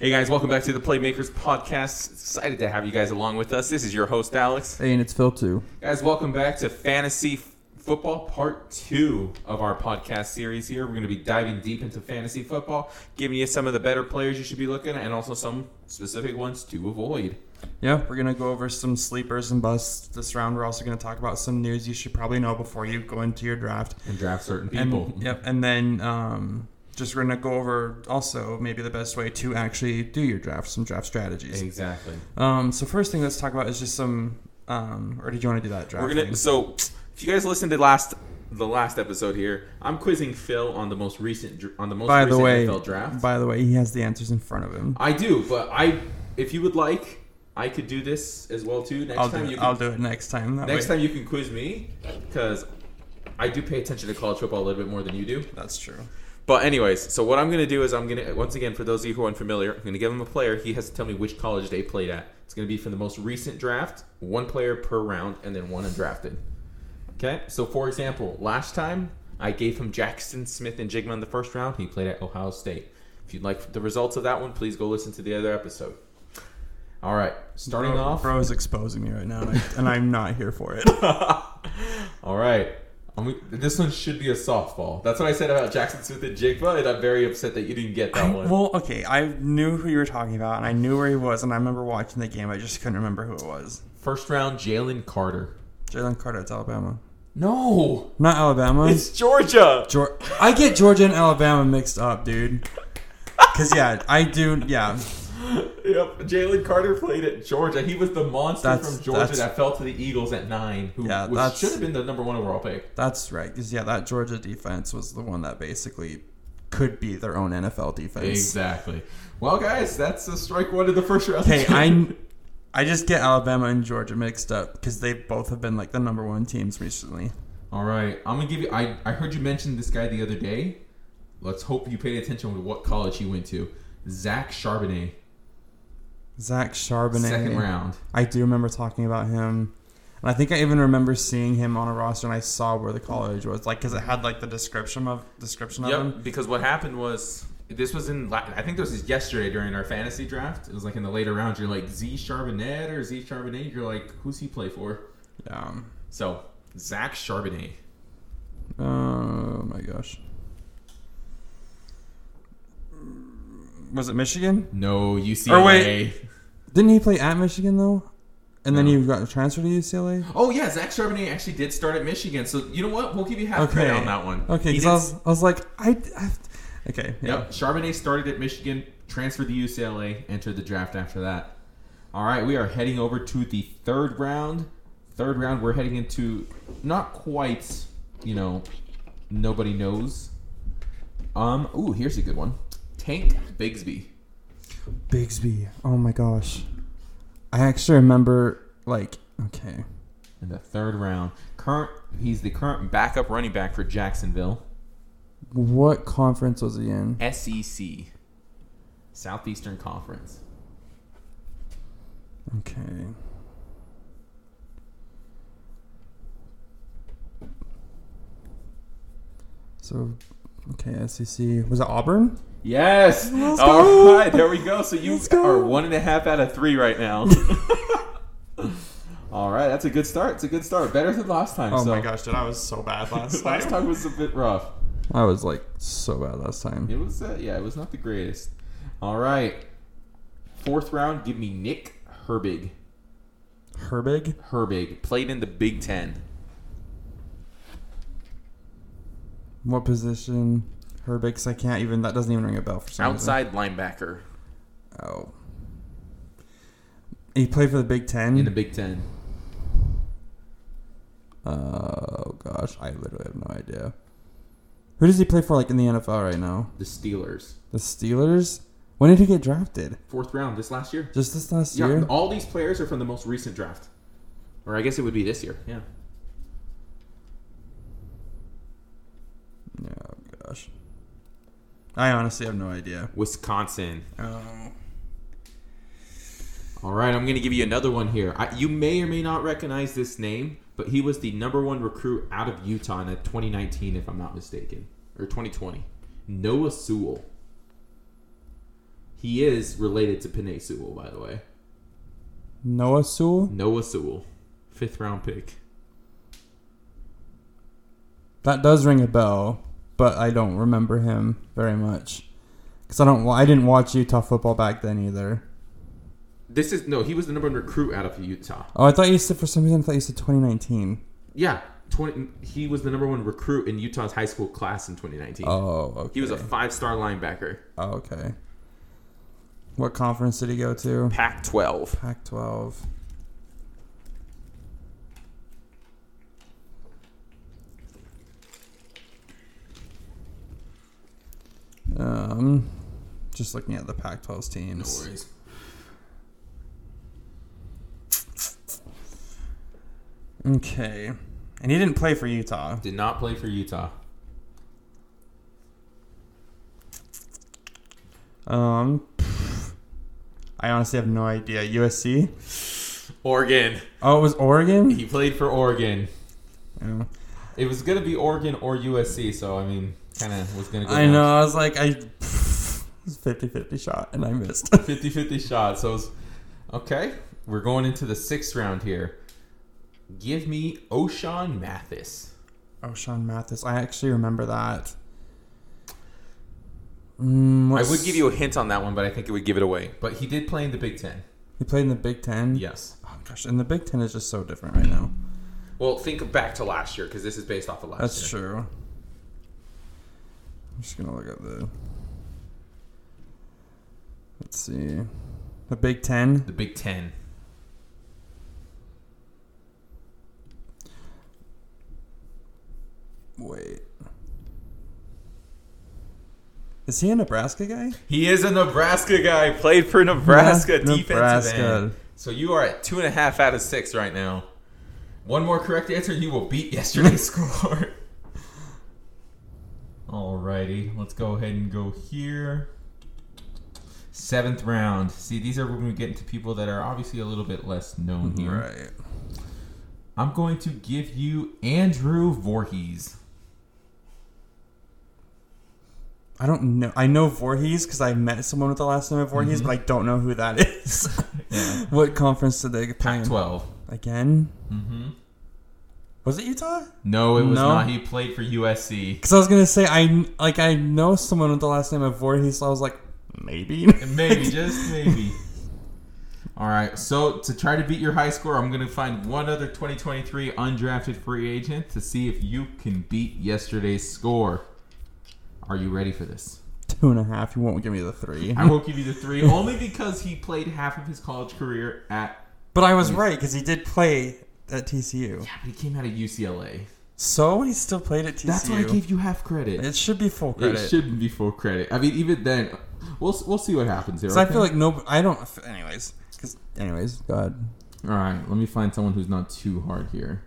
Hey guys, welcome back to the Playmakers Podcast. Excited to have you guys along with us. This is your host Alex. Hey, and it's Phil too. Guys, welcome back to Fantasy Football Part 2 of our podcast series here. We're going to be diving deep into fantasy football, giving you some of the better players you should be looking at and also some specific ones to avoid. Yeah, we're gonna go over some sleepers and busts this round. We're also gonna talk about some news you should probably know before you go into your draft. And draft certain people. And, yep, and then um, just we're gonna go over also maybe the best way to actually do your draft, some draft strategies. Exactly. Um, so first thing let's talk about is just some. Um, or did you want to do that draft? We're gonna thing? so if you guys listened to last the last episode here, I'm quizzing Phil on the most recent on the most By recent the way, NFL draft. by the way, he has the answers in front of him. I do, but I if you would like, I could do this as well too. Next I'll do time it. you can, I'll do it next time. That next way. time you can quiz me because I do pay attention to college football a little bit more than you do. That's true. But anyways, so what I'm gonna do is I'm gonna once again for those of you who are unfamiliar, I'm gonna give him a player. He has to tell me which college they played at. It's gonna be for the most recent draft, one player per round, and then one undrafted. Okay. So for example, last time I gave him Jaxon Smith-Njigba in the first round. He played at Ohio State. If you'd like the results of that one, please go listen to the other episode. All right, starting bro, off. bro is exposing me right now, and, I, and I'm not here for it. All right. Um, this one should be a softball. That's what I said about Jaxon Smith-Njigba, and I'm very upset that you didn't get that I- one. well, okay, I knew who you were talking about, and I knew where he was, and I remember watching the game. I just couldn't remember who it was. First round, Jalen Carter. Jalen Carter, it's Alabama. No, Not Alabama. it's Georgia. Geor- I get Georgia and Alabama mixed up, dude. Cause yeah, I do. Yeah, Yep, Jalen Carter played at Georgia. He was the monster That's- from Georgia that fell to the Eagles at nine, who Yeah, was, should have been the number one overall pick. that's right. Cause yeah, that Georgia defense was the one that basically could be their own NFL defense. Exactly. Well, guys, that's a strike one of the first round. Okay, I I just get Alabama and Georgia mixed up because they both have been like the number one teams recently. All right, I'm gonna give you. I I heard you mention this guy the other day. Let's hope you paid attention to what college he went to. Zach Charbonnet, Zach Charbonnet. second round. I do remember talking about him. And I think I even remember seeing him on a roster, and I saw where the college was, like, because it had like the description of description of Yep. him. Because what happened was this was in. I think this was yesterday during our fantasy draft. It was like in the later rounds. You're like Z Charbonnet or Z Charbonnet. You're like, who's he play for? Yeah. So Zach Charbonnet. Oh my gosh. Was it Michigan? No UCLA. Or wait. Didn't he play at Michigan though? And then No. he got transferred to UCLA. Oh yeah, Zach Charbonnet actually did start at Michigan. So you know what? We'll give you half Okay. credit on that one. Okay, because I was, I was like, I, I okay, yeah. Yep. Charbonnet started at Michigan, transferred to UCLA, entered the draft after that. All right, we are heading over to the third round. Third round, we're heading into not quite, you know, nobody knows. Um, ooh, here's a good one. Tank Bigsby. Bigsby. Oh my gosh. I actually remember like okay. in the third round. Current, he's the current backup running back for Jacksonville. What conference was he in? SEC, Southeastern Conference. Okay. So, okay, SEC was it Auburn? Yes. Let's All go. right, there we go. So you Let's go. are one and a half out of three right now. All right, that's a good start. It's a good start. Better than last time. Oh so. my gosh, dude, I was so bad last time. last time was a bit rough. I was like so bad last time. It was, uh, yeah, it was not the greatest. All right, fourth round. Give me Nick Herbig. Herbig. Herbig played in the Big Ten. What position? Herbig. 'cause I can't even. That doesn't even ring a bell for some Outside linebacker. Oh. He played for the Big Ten. in the Big Ten. Uh, oh gosh, I literally have no idea. Who does he play for, like in the NFL right now? The Steelers. The Steelers. When did he get drafted? Fourth round this last year. Just this last Yeah, year. all these players are from the most recent draft. Or I guess it would be this year. Yeah. Oh gosh. I honestly have no idea. Wisconsin. Oh. All right, I'm going to give you another one here. I, you may or may not recognize this name, but he was the number one recruit out of Utah in 2019, if I'm not mistaken, or 2020. Noah Sewell. He is related to Penei Sewell, by the way. Noah Sewell. Noah Sewell, fifth round pick. That does ring a bell, but I don't remember him very much because I don't. I didn't watch Utah football back then either. This is no. He was the number one recruit out of Utah. Oh, I thought you said for some reason I thought you said 2019. Yeah, twenty. He was the number one recruit in Utah's high school class in 2019. Oh, okay. He was a five-star linebacker. Oh, okay. What conference did he go to? Pac-12. Pac-12. Um, just looking at the Pac-12's teams. worries. Okay, and he didn't play for Utah. Did not play for Utah. Um, I honestly have no idea. USC. Oregon. Oh, it was Oregon. He played for Oregon. Yeah. It was gonna be Oregon or USC, so I mean, kind of was gonna go. I know. I was like, I. It was 50-50 shot, and I missed. 50-50 shot. So, it's, okay, we're going into the sixth round here. Give me Ochaun Mathis. Sean Mathis. I actually remember that. Mm, I would give you a hint on that one, but I think it would give it away. But he did play in the Big Ten. He played in the Big Ten. Yes. Oh gosh, and the Big Ten is just so different right now. Well, think back to last year because this is based off of last That's year. That's true. I'm just gonna look at the. Let's see, the Big Ten. The Big Ten. Wait. Is he a Nebraska guy? He is a Nebraska guy. Played for Nebraska Ne- defensive Nebraska. end. So you are at two and a half out of six right now. One more correct answer, you will beat yesterday's score. Alrighty, let's go ahead and go here. Seventh round. See, these are when we get into people that are obviously a little bit less known here. Right. I'm going to give you Andrew Voorhees. I don't know. I know Voorhees because I met someone with the last name of Voorhees, Mhm. but I don't know who that is. Yeah. what conference did they play in? Pac-12. Again? Mm-hmm. Was it Utah? No, it was No. not. He played for USC. Because I was gonna say I like I know someone with the last name of Voorhees, so I was like maybe. Maybe, just maybe. All right, so to try to beat your high score, I'm going to find one other 2023 undrafted free agent to see if you can beat yesterday's score. Are you ready for this? Two and a half. You won't give me the three. I won't give you the three, only because he played half of his college career at. But I was right because he did play at TCU. Yeah, but he came out of UCLA. So he still played at TCU. That's why I gave you half credit. It should be full credit. It shouldn't be full credit. I mean, even then, we'll we'll see what happens here. Because I feel like no. I don't. Anyways. Because anyways, go ahead. All right, let me find someone who's not too hard here.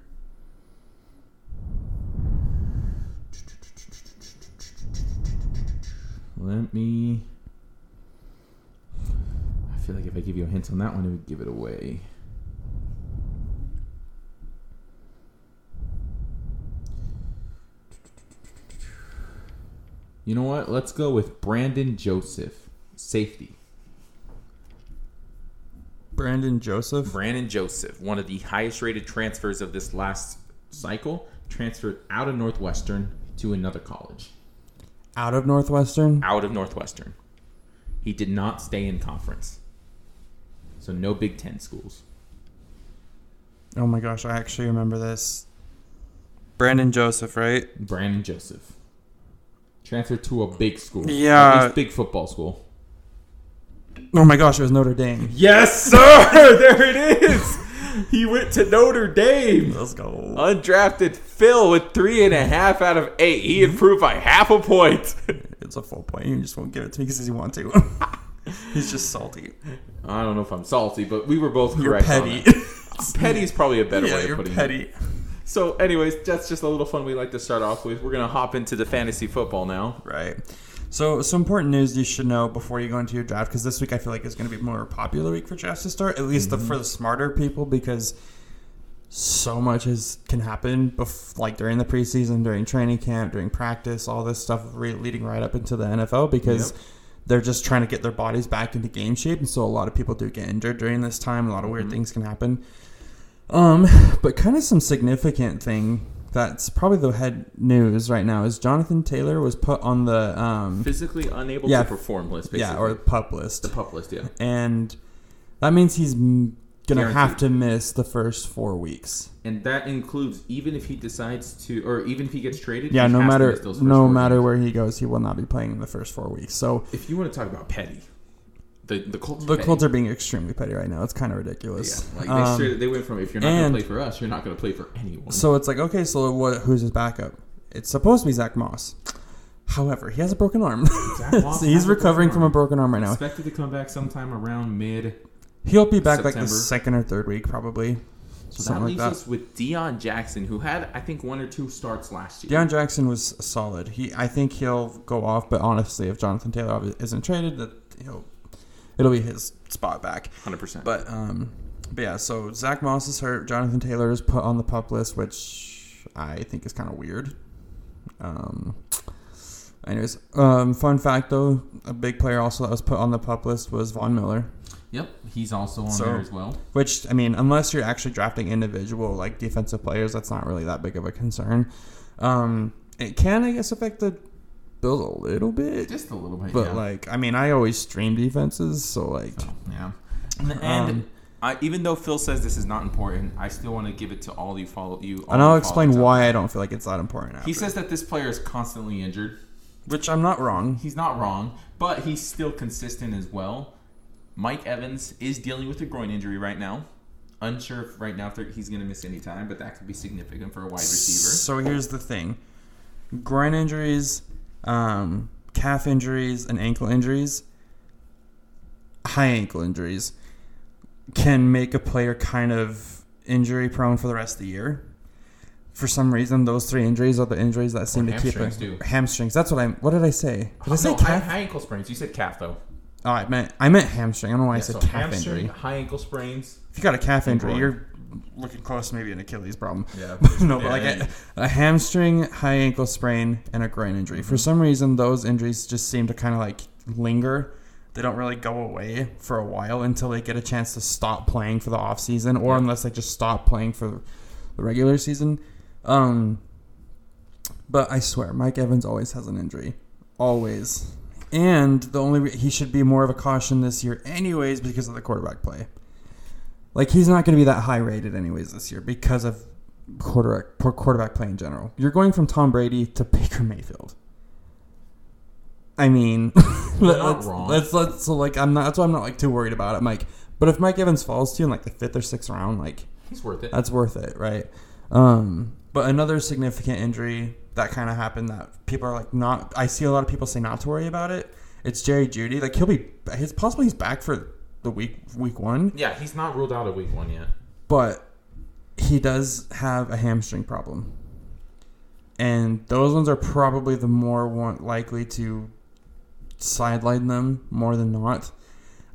Let me. I feel like if I give you a hint on that one, it would give it away. You know what? Let's go with Brandon Joseph, safety. Brandon Joseph. Brandon Joseph, one of the highest rated transfers of this last cycle, transferred out of Northwestern to another college. Out of Northwestern. Out of Northwestern. He did not stay in conference. So no Big Ten schools. Oh my gosh, I actually remember this. Brandon Joseph, right? Brandon Joseph. Transferred to a big school. Yeah. At least big football school. Oh my gosh, it was Notre Dame. Yes, sir! there it is! He went to Notre Dame. Let's go. Undrafted Phil with three and a half out of eight. He mm-hmm. improved by half a point. It's a full point. You just won't give it to me because he want to. He's just salty. I don't know if I'm salty, but we were both You're correct. on petty. that. petty is probably a better yeah, way of you're putting it. petty. So, anyways, that's just a little fun we like to start off with. We're gonna hop into the fantasy football now. Right. So, some important news you should know before you go into your draft, because this week I feel like is going to be more popular week for drafts to start, at least the, for the smarter people, because so much is can happen, bef- like during the preseason, during training camp, during practice, all this stuff re- leading right up into the NFL. Because they're just trying to get their bodies back into game shape, and so a lot of people do get injured during this time. A lot of weird Mhm. things can happen. Um, but kind of some significant thing that's probably the head news right now is Jonathan Taylor was put on the um, Physically unable Yeah. to perform list, basically. yeah or pup list, the pup list, yeah. and that means he's gonna have to miss the first four weeks. And that includes even if he decides to, or even if he gets traded. Yeah, no matter miss those first no matter games. where he goes, he will not be playing in the first four weeks. So If you want to talk about petty, the the Colts. are the petty. Colts are being extremely petty right now. It's kind of ridiculous. Yeah, like Um, they, straight, they went from if you're not going to play for us, you're not going to play for anyone. So it's like, okay, so what? Who's his backup? It's supposed to be Zach Moss. However, he has a broken arm. Zach Moss so he's has a recovering from a broken arm right now. Expected to come back sometime around mid. He'll be back like the second or third week, probably. So Something that like leaves that. us with Deon Jackson, who had I think one or two starts last year. Deon Jackson was solid. He, I think he'll go off. But honestly, if Jonathan Taylor isn't traded, that he'll, it'll be his spot back. hundred percent. But um, but yeah. So Zach Moss is hurt. Jonathan Taylor is put on the pup list, which I think is kind of weird. Um. Anyways, um, fun fact though, a big player also that was put on the pup list was Von Miller. Yep, he's also on So- there as well. Which I mean, unless you're actually drafting individual like defensive players, that's not really that big of a concern. Um, it can, I guess, affect the Bills a little bit, Just a little bit, but yeah. like, I mean, I always stream defenses, so like, So, yeah. And Um, I, even though Phil says this is not important, I still want to give it to all you follow you. all and I'll explain why I don't feel like it's that important. there. He says that this player is constantly injured. which I'm not wrong. He's not wrong, but he's still consistent as well. Mike Evans is dealing with a groin injury right now. Unsure if right now if he's going to miss any time, but that could be significant for a wide receiver. So here's the thing: groin injuries, um, calf injuries, and ankle injuries, high ankle injuries, can make a player kind of injury prone for the rest of the year. For some reason, those three injuries are the injuries that seem Or to keep it. hamstrings, That's what I. What did I say? Did I say no, high, calf? high ankle sprains. You said calf though. Oh, I meant I meant hamstring. I don't know why I said so calf hamstring, injury. high ankle sprains. If you got a calf injury, groin. you're looking close to maybe an Achilles problem. Yeah. no, but like a, a hamstring, high ankle sprain, and a groin injury. Mm-hmm. For some reason, those injuries just seem to kind of like linger. They don't really go away for a while until they get a chance to stop playing for the off season, or unless they just stop playing for the regular season. Um, but I swear, Mike Evans always has an injury, always. And the only re- he should be more of a caution this year, anyways, because of the quarterback play. Like he's not going to be that high rated anyways this year because of quarterback poor quarterback play in general. You're going from Tom Brady to Baker Mayfield. I mean, let, us wrong. let's let's so like I'm not that's why I'm not like too worried about it, Mike. But if Mike Evans falls to you in like the fifth or sixth round, like He's worth it. that's worth it, right? Um, but another significant injury that kind of happened that people are like not. I see a lot of people say not to worry about it. It's Jerry Jeudy. Like he'll be. He's possibly he's back for the week week one, yeah, he's not ruled out of week one yet. but he does have a hamstring problem, and those ones are probably the more want, likely to sideline them more than not.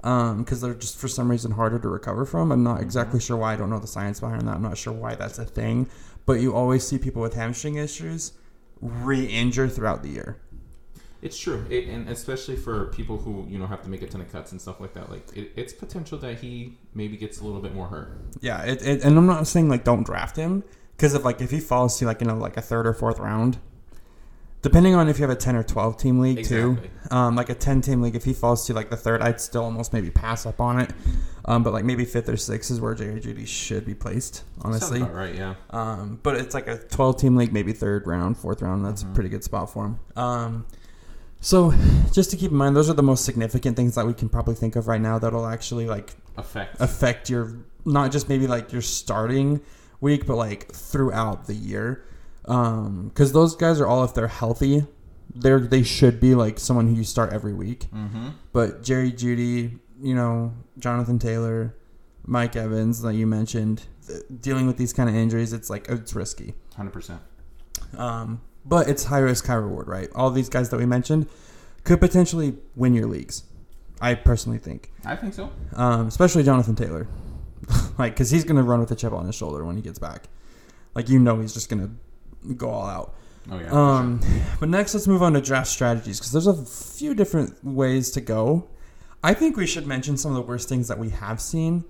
Um, because they're just for some reason harder to recover from. I'm not exactly mm-hmm. sure why. I don't know the science behind that. I'm not sure why that's a thing. But you always see people with hamstring issues re-injure throughout the year. It's true, it, and especially for people who you know have to make a ton of cuts and stuff like that. Like it, it's potential that he maybe gets a little bit more hurt. Yeah, it, it, and I'm not saying like don't draft him because if like if he falls to like you know like a third or fourth round, depending on if you have a ten or twelve team league too, um, like a ten team league, if he falls to like the third, I'd still almost maybe pass up on it. Um, but like maybe fifth or sixth is where Jerry Jeudy should be placed, honestly. Sounds right? Yeah. Um, but it's like a 12 team league, maybe third round, fourth round. That's Mhm. a pretty good spot for him. Um, so just to keep in mind, those are the most significant things that we can probably think of right now that'll actually like affect affect your not just maybe like your starting week, but like throughout the year. Um, because those guys are all if they're healthy, they're they should be like someone who you start every week. mm-hmm. But Jerry Jeudy, you know, Jonathan Taylor, Mike Evans that you mentioned, th- dealing with these kind of injuries, it's like it's risky. Hundred percent. Um, but it's high risk, high reward, right? All these guys that we mentioned could potentially win your leagues. I personally think, I think so. um, especially Jonathan Taylor, like because he's gonna run with a chip on his shoulder when he gets back. Like you know, he's just gonna go all out. Oh yeah. Um, but next, let's move on to draft strategies because there's a few different ways to go. I think we should mention some of the worst things that we have seen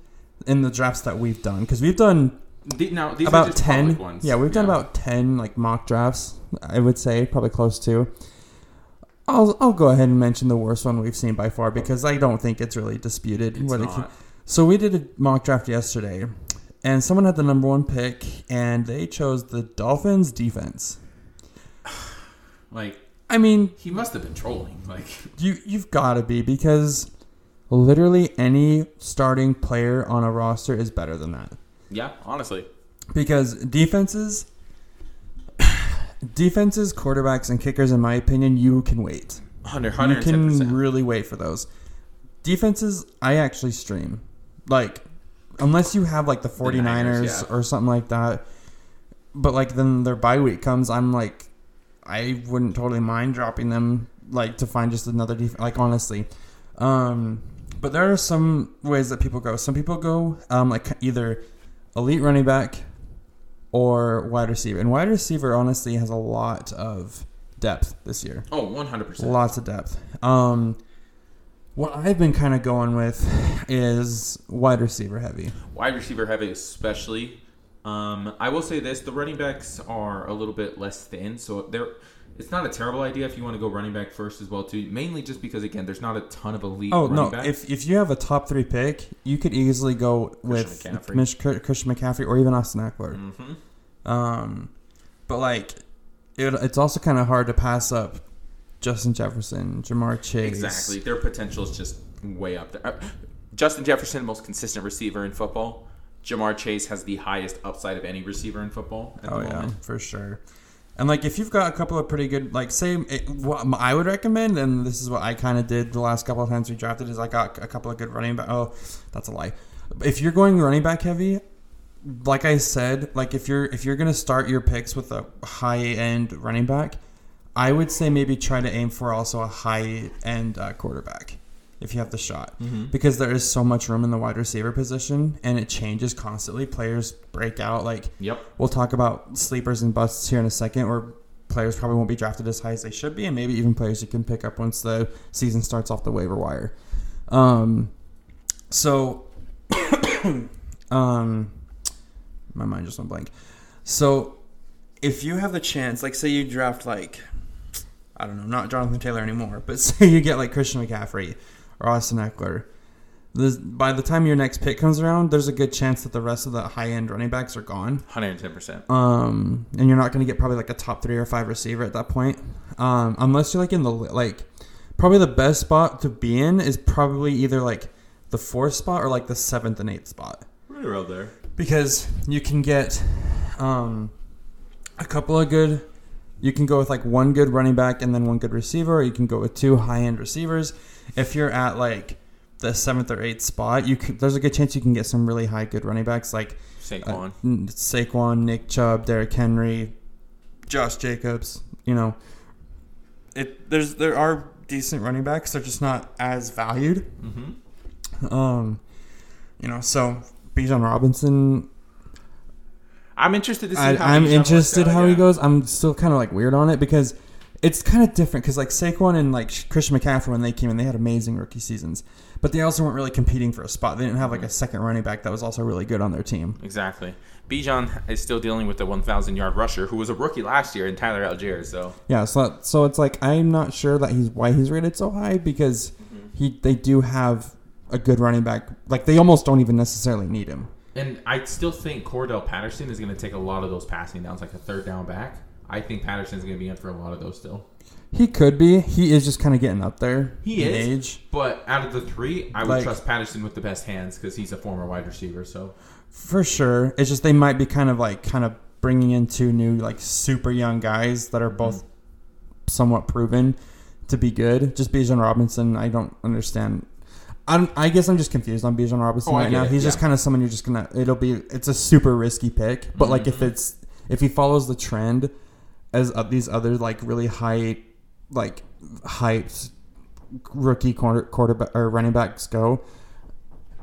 in the drafts that we've done because we've done. The- now these are about just ten. Yeah, we've done about ten like mock drafts. I would say probably close to. I'll I'll go ahead and mention the worst one we've seen by far because I don't think it's really disputed. It's what it so we did a mock draft yesterday, and someone had the number one pick, and they chose the Dolphins defense. like I mean, he must have been trolling. Like You you've got to be because literally any starting player on a roster is better than that. yeah, honestly. Because defenses defenses, quarterbacks and kickers in my opinion, you can wait. 100, You can really wait for those. Defenses, I actually stream. Like unless you have like the 49ers Niners, yeah. or something like that. But like then their bye week comes, I'm like I wouldn't totally mind dropping them like to find just another def- like honestly. Um but there are some ways that people go. Some people go um like either elite running back or wide receiver. And wide receiver honestly has a lot of depth this year. Oh, 100 percent. Lots of depth. Um, what I've been kind of going with is wide receiver heavy. Wide receiver heavy, especially. Um, I will say this: the running backs are a little bit less thin, so they're. It's not a terrible idea if you want to go running back first as well too. Mainly just because again, there's not a ton of elite. Oh running no! backs. If if you have a top three pick, you could easily go with McCaffrey. Mich- Christian McCaffrey or even Austin Ekeler. hmm Um, but like, it, it's also kind of hard to pass up Justin Jefferson, Ja'Marr Chase. Exactly. Their potential is just way up there. Uh, Justin Jefferson, most consistent receiver in football. Ja'Marr Chase has the highest upside of any receiver in football at Oh the yeah, moment. for sure. And like if you've got a couple of pretty good, like say it, what I would recommend, and this is what I kind of did the last couple of times we drafted, is I got a couple of good running back. Oh, that's a lie. If you're going running back heavy, like I said, like if you're if you're gonna start your picks with a high end running back, I would say maybe try to aim for also a high end uh, quarterback if you have the shot Mm-hmm. because there is so much room in the wide receiver position and it changes constantly. Players break out like Yep. We'll talk about sleepers and busts here in a second, where players probably won't be drafted as high as they should be, and maybe even players you can pick up once the season starts off the waiver wire. Um, so, um, my mind just went blank. So, if you have the chance, like say you draft like, I don't know, not Jonathan Taylor anymore, but say you get like Christian McCaffrey or Austin Ekeler. The, by the time your next pick comes around, there's a good chance that the rest of the high end running backs are gone. 110%. Um, and you're not going to get probably like a top three or five receiver at that point. Um, unless you're like in the like, probably the best spot to be in is probably either like the fourth spot or like the seventh and eighth spot Right around there. because you can get um, a couple of good. You can go with like one good running back and then one good receiver, or you can go with two high end receivers. If you're at like the seventh or eighth spot, you could, there's a good chance you can get some really high good running backs like Saquon. uh, Saquon, Nick Chubb, Derrick Henry, Josh Jacobs. You know, it there's there are decent running backs. They're just not as valued. mm-hmm. Um, you know, so Bijan Robinson. I'm interested to see I, how I'm interested out, how he goes. I'm still kind of like weird on it because it's kind of different. Because like Saquon and like Christian McCaffrey when they came in, they had amazing rookie seasons, but they also weren't really competing for a spot. They didn't have like a second running back that was also really good on their team. Exactly. Bijan is still dealing with the 1,000 yard rusher who was a rookie last year in Tyler Allgeier. So Yeah, so so it's like I'm not sure that he's why he's rated so high because mm-hmm. he they do have a good running back. Like they almost don't even necessarily need him. And I still think Cordarrelle Patterson is going to take a lot of those passing downs, like a third down back. I think Patterson's going to be in for a lot of those still. He could be. He is just kind of getting up there. He is. age But out of the three, I would Like- trust Patterson with the best hands because he's a former wide receiver. So for sure. It's just they might be kind of like kind of bringing in two new like super young guys that are both mm. somewhat proven to be good. Just Bijan Robinson, I don't understand. I'm, I guess I'm just confused on Bijan Robinson Oh, right now. it, He's just kind of someone you're just gonna. It'll be. It's a super risky pick, but like if Mhm. it's if he follows the trend as uh, these other like really high, like hyped rookie quarter, quarterback or running backs go,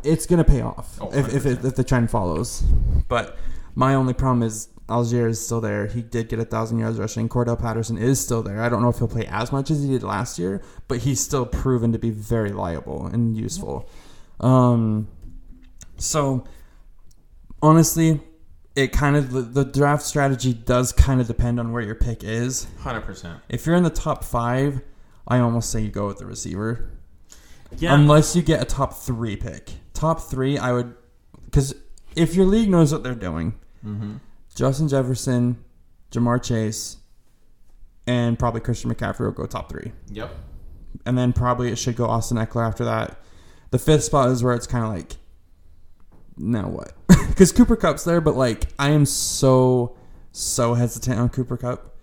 it's gonna pay off Oh, if if, it, if the trend follows. But my only problem is Allgeier is still there. He did get a thousand yards rushing. Cordarrelle Patterson is still there. I don't know if he'll play as much as he did last year, but he's still proven to be very liable and useful. Um, so honestly, it kind of the, the draft strategy does kind of depend on where your pick is. Hundred percent. If you're in the top five, I almost say you go with the receiver. Yeah. Unless you get a top three pick. Top three, I would, because if your league knows what they're doing, mm-hmm. Justin Jefferson, Ja'Marr Chase, and probably Christian McCaffrey will go top three. Yep. And then probably it should go Austin Ekeler after that. The fifth spot is where it's kind of like, now what? Because Cooper Kupp's there, but like I am so so hesitant on Cooper Kupp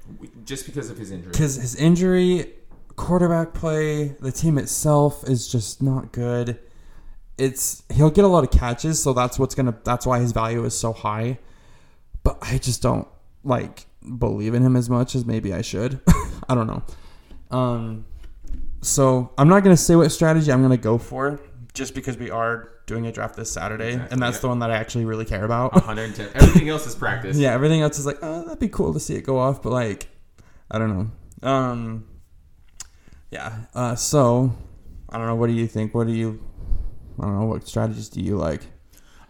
Just because of his injury. because his injury, quarterback play, the team itself is just not good. It's he'll get a lot of catches, so that's what's gonna that's why his value is so high. But I just don't like believe in him as much as maybe I should. I don't know. Um, so I'm not gonna say what strategy I'm gonna go for, just because we are doing a draft this Saturday, Exactly, and that's yeah. the one that I actually really care about. 110. Everything else is practice. Yeah, everything else is like, oh, that'd be cool to see it go off, but like, I don't know. Um, yeah. Uh, so I don't know. What do you think? What do you? I don't know. What strategies do you like?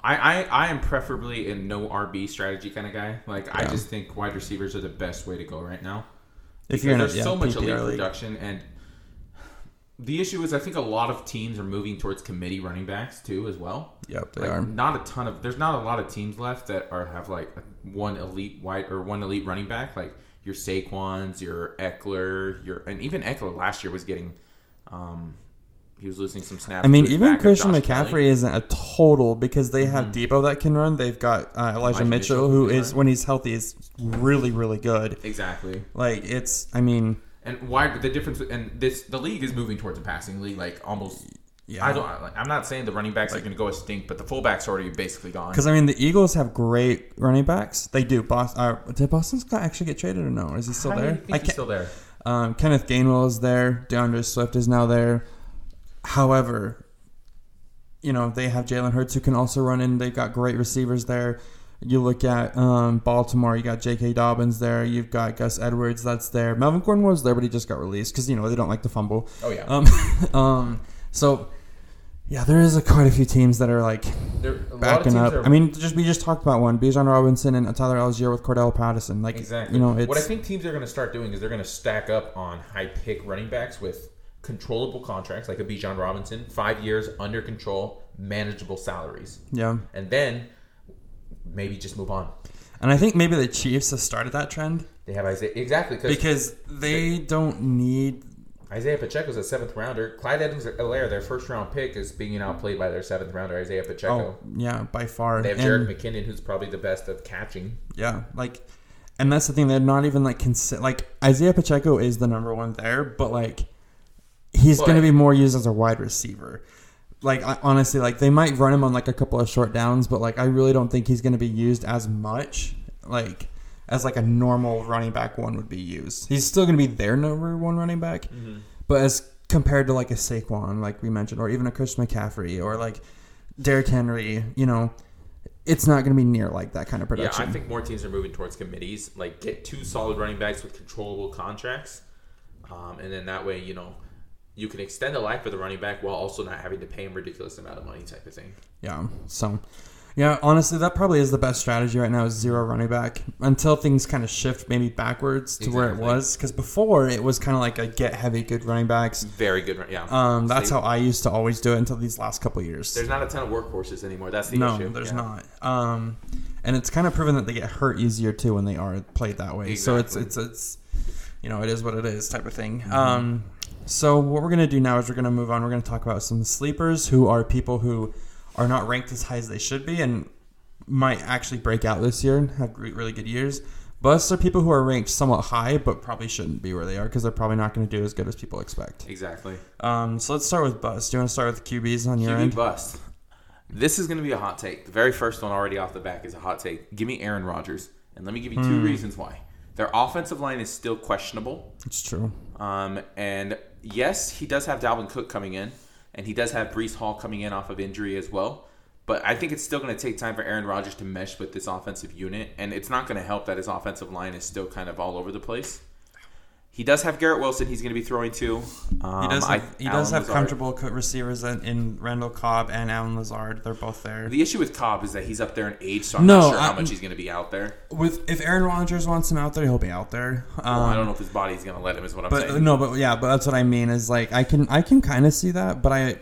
I, I, I am preferably a no RB strategy kind of guy. Like I just think wide receivers are the best way to go right now. If you're in a there's yeah, so much PPR elite league. production, and the issue is I think a lot of teams are moving towards committee running backs too as well. Yep, they Like are. not a ton of there's not a lot of teams left that are have like one elite wide or one elite running back like your Saquons, your Ekeler, your and even Ekeler last year was getting um he was losing some snaps. I mean, even Christian McCaffrey Kelley. isn't a total because they have Deebo that can run. They've got uh, Elijah Elijah Mitchell, Mitchell who is run. when he's healthy is really really good. Exactly. Like it's, I mean, And why the difference and this the league is moving towards a passing league like almost yeah. I don't. I'm not saying the running backs are going to go extinct, but the fullbacks are already basically gone. Because I mean, the Eagles have great running backs. They do. Boston. Uh, did Boston Scott actually get traded or no? Is he still I there? think I he's still there. Um, Kenneth Gainwell is there. D'Andre Swift is now there. However, you know they have Jalen Hurts who can also run in. They've got great receivers there. You look at um, Baltimore. You got J.K. Dobbins there. You've got Gus Edwards that's there. Melvin Gordon was there, but he just got released because you know they don't like to fumble. Oh yeah. Um, um, so yeah, there is a, quite a few teams that are like There, backing up. are- I mean, just we just talked about one, Bijan Robinson and Tyler Allgeier with Cordarrelle Patterson. Like Exactly. you know, it's what I think teams are going to start doing is they're going to stack up on high pick running backs with controllable contracts, like a Bijan Robinson, five years under control, manageable salaries, yeah. and then maybe just move on. And I think maybe the Chiefs have started that trend They have Isaiah exactly because because they don't need. Isaiah Pacheco's a seventh rounder. Clyde Edwards-Helaire, their first round pick, is being outplayed by their seventh rounder Isaiah Pacheco. Oh yeah, by far. They have And- Jerick McKinnon, who's probably the best of catching. Yeah, like, and that's the thing. They're not even like consi- like Isaiah Pacheco is the number one there, but like he's going to be more used as a wide receiver. Like I, honestly, like they might run him on like a couple of short downs, but like I really don't think he's going to be used as much like as like a normal running back one would be used. He's still going to be their number one running back, but as compared to like a Saquon, like we mentioned, or even a Chris McCaffrey, or like Derrick Henry, you know, it's not going to be near like that kind of production. Yeah, I think more teams are moving towards committees. Like get two solid running backs with controllable contracts, um, and then that way you know you can extend the life of the running back while also not having to pay him ridiculous amount of money, type of thing. Yeah. So, yeah, honestly, that probably is the best strategy right now is zero running back until things kind of shift maybe backwards to where it was. Because before it was kind of like a get heavy good running backs. Very good, yeah. Um, that's how I used to always do it until these last couple years. There's not a ton of workhorses anymore. That's the no, issue. there's Yeah. not. Um, and it's kind of proven that they get hurt easier too when they are played that way. So it's it's it's you know it is what it is type of thing. Mm-hmm. Um, so what we're gonna do now is we're gonna move on. We're gonna talk about some sleepers who are people who are not ranked as high as they should be and might actually break out this year and have really good years. Busts are people who are ranked somewhat high, but probably shouldn't be where they are because they're probably not going to do as good as people expect. Exactly. Um, so let's start with Bust. Do you want to start with QBs on your QB end? bust. This is going to be a hot take. The very first one already off the back is a hot take. Give me Aaron Rodgers, and let me give you two Hmm. reasons why. Their offensive line is still questionable. It's true. Um, and yes, he does have Dalvin Cook coming in, and he does have Breece Hall coming in off of injury as well. But I think it's still going to take time for Aaron Rodgers to mesh with this offensive unit, and it's not going to help that his offensive line is still kind of all over the place. He does have Garrett Wilson. He's going to be throwing to. Um, He does I- have, he does have Lazard. comfortable receivers in, in Randall Cobb and Allen Lazard. They're both there. The issue with Cobb is that he's up there in age, so I'm No, not sure how I- much he's going to be out there. With if Aaron Rodgers wants him out there, he'll be out there. Um, Well, I don't know if his body's going to let him. Is what I'm But saying. no, but yeah, but that's what I mean. Is like I can I can kind of see that, but I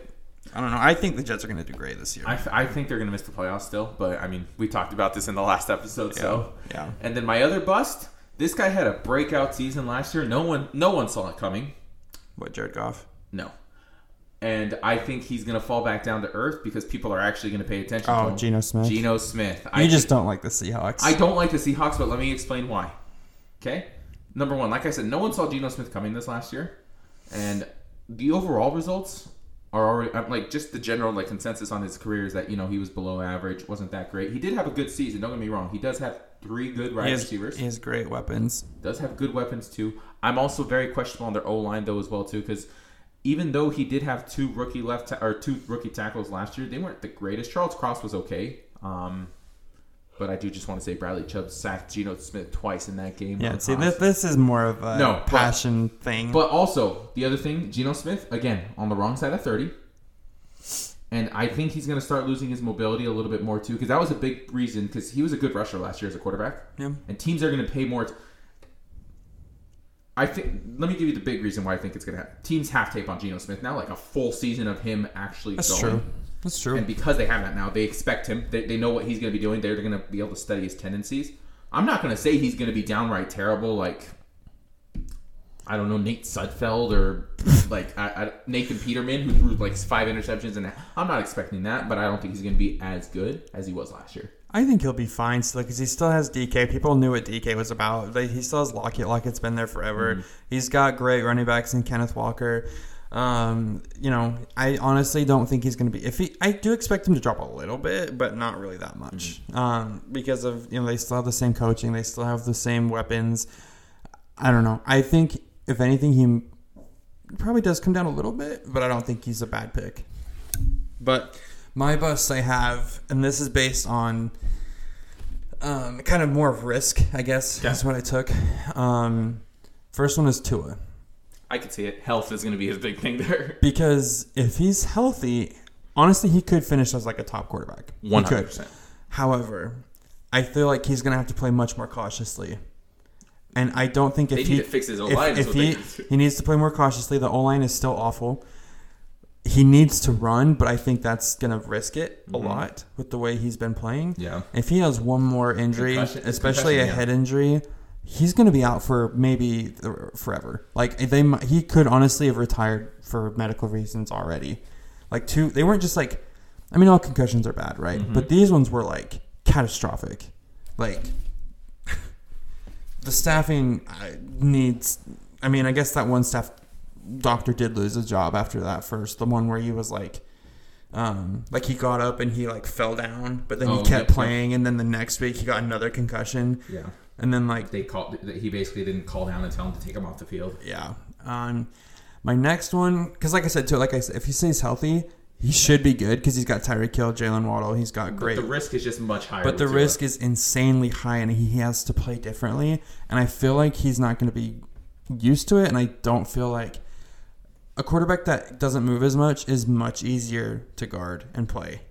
I don't know. I think the Jets are going to do great this year. I, I think they're going to miss the playoffs still, but I mean, we talked about this in the last episode. So, yeah. and then my other bust. This guy had a breakout season last year. No one, no one saw it coming. What Jared Goff? No. And I think he's going to fall back down to earth because people are actually going to pay attention oh, to Oh, him. Geno Smith. Geno Smith. You I just don't like the Seahawks. I don't like the Seahawks, but let me explain why. Okay? Number one, like I said, no one saw Geno Smith coming this last year. And the overall results are already I'm like just the general like consensus on his career is that, you know, he was below average, wasn't that great. He did have a good season, don't get me wrong. He does have three good wide receivers. he has great weapons. does have good weapons too. I'm also very questionable on their O line though as well too because even though he did have two rookie left ta- or two rookie tackles last year, they weren't the greatest. Charles Cross was okay, um, but I do just want to say Bradley Chubb sacked Geno Smith twice in that game. Yeah, see, this, this is more of a No, but- passion thing. But also the other thing, Geno Smith again on the wrong side of thirty, and I think he's going to start losing his mobility a little bit more too because that was a big reason because he was a good rusher last year as a quarterback. Yeah. and teams are going to pay more. T- I think. Let me give you the big reason why I think it's going to happen. Teams have tape on Geno Smith now, like a full season of him actually That's going. true. That's true. And because they have that now, they expect him. They, they know what he's going to be doing. They're going to be able to study his tendencies. I'm not going to say he's going to be downright terrible, like I don't know Nate Sudfeld or like I, I, Nathan Peterman, who threw like five interceptions, and I'm not expecting that. But I don't think he's going to be as good as he was last year. I think he'll be fine still because he still has DK. People knew what DK was about. Like, he still has Lockett. Lockett's been there forever. Mm-hmm. He's got great running backs in Kenneth Walker. Um, you know, I honestly don't think he's going to be. If he, I do expect him to drop a little bit, but not really that much. Mm-hmm. Um, because of you know they still have the same coaching, they still have the same weapons. I don't know. I think if anything, he probably does come down a little bit, but I don't think he's a bad pick. But my bust I have, and this is based on um, kind of more of risk, I guess. Yeah. That's what I took. Um, first one is Tua. I could see it. Health is going to be his big thing there. Because if he's healthy, honestly, he could finish as like a top quarterback. One hundred percent. However, I feel like he's going to have to play much more cautiously. And I don't think if he fix his if, if he need he needs to play more cautiously, the O line is still awful. He needs to run, but I think that's going to risk it a Mhm. lot with the way he's been playing. Yeah. If he has one more injury, especially a yeah. head injury, he's going to be out for maybe forever. Like they, he could honestly have retired for medical reasons already. Like two, they weren't just like, I mean, all concussions are bad, right? Mhm. But these ones were like catastrophic. Like the staffing needs. I mean, I guess that one staff doctor did lose his job after that first. The one where he was like. Um, like he got up and he like fell down, but then Oh, he kept yep. playing, and then the next week he got another concussion, Yeah. and then like They called. He basically didn't call down and tell him to take him off the field. yeah. Um, my next one, because like I said too, like I said, if he stays healthy, he should be good because he's got Tyreek Hill, Jaylen Waddle, he's got great. But the risk is just much higher. But the risk is insanely high, and he has to play differently. And I feel like he's not going to be used to it. And I don't feel like a quarterback that doesn't move as much is much easier to guard and play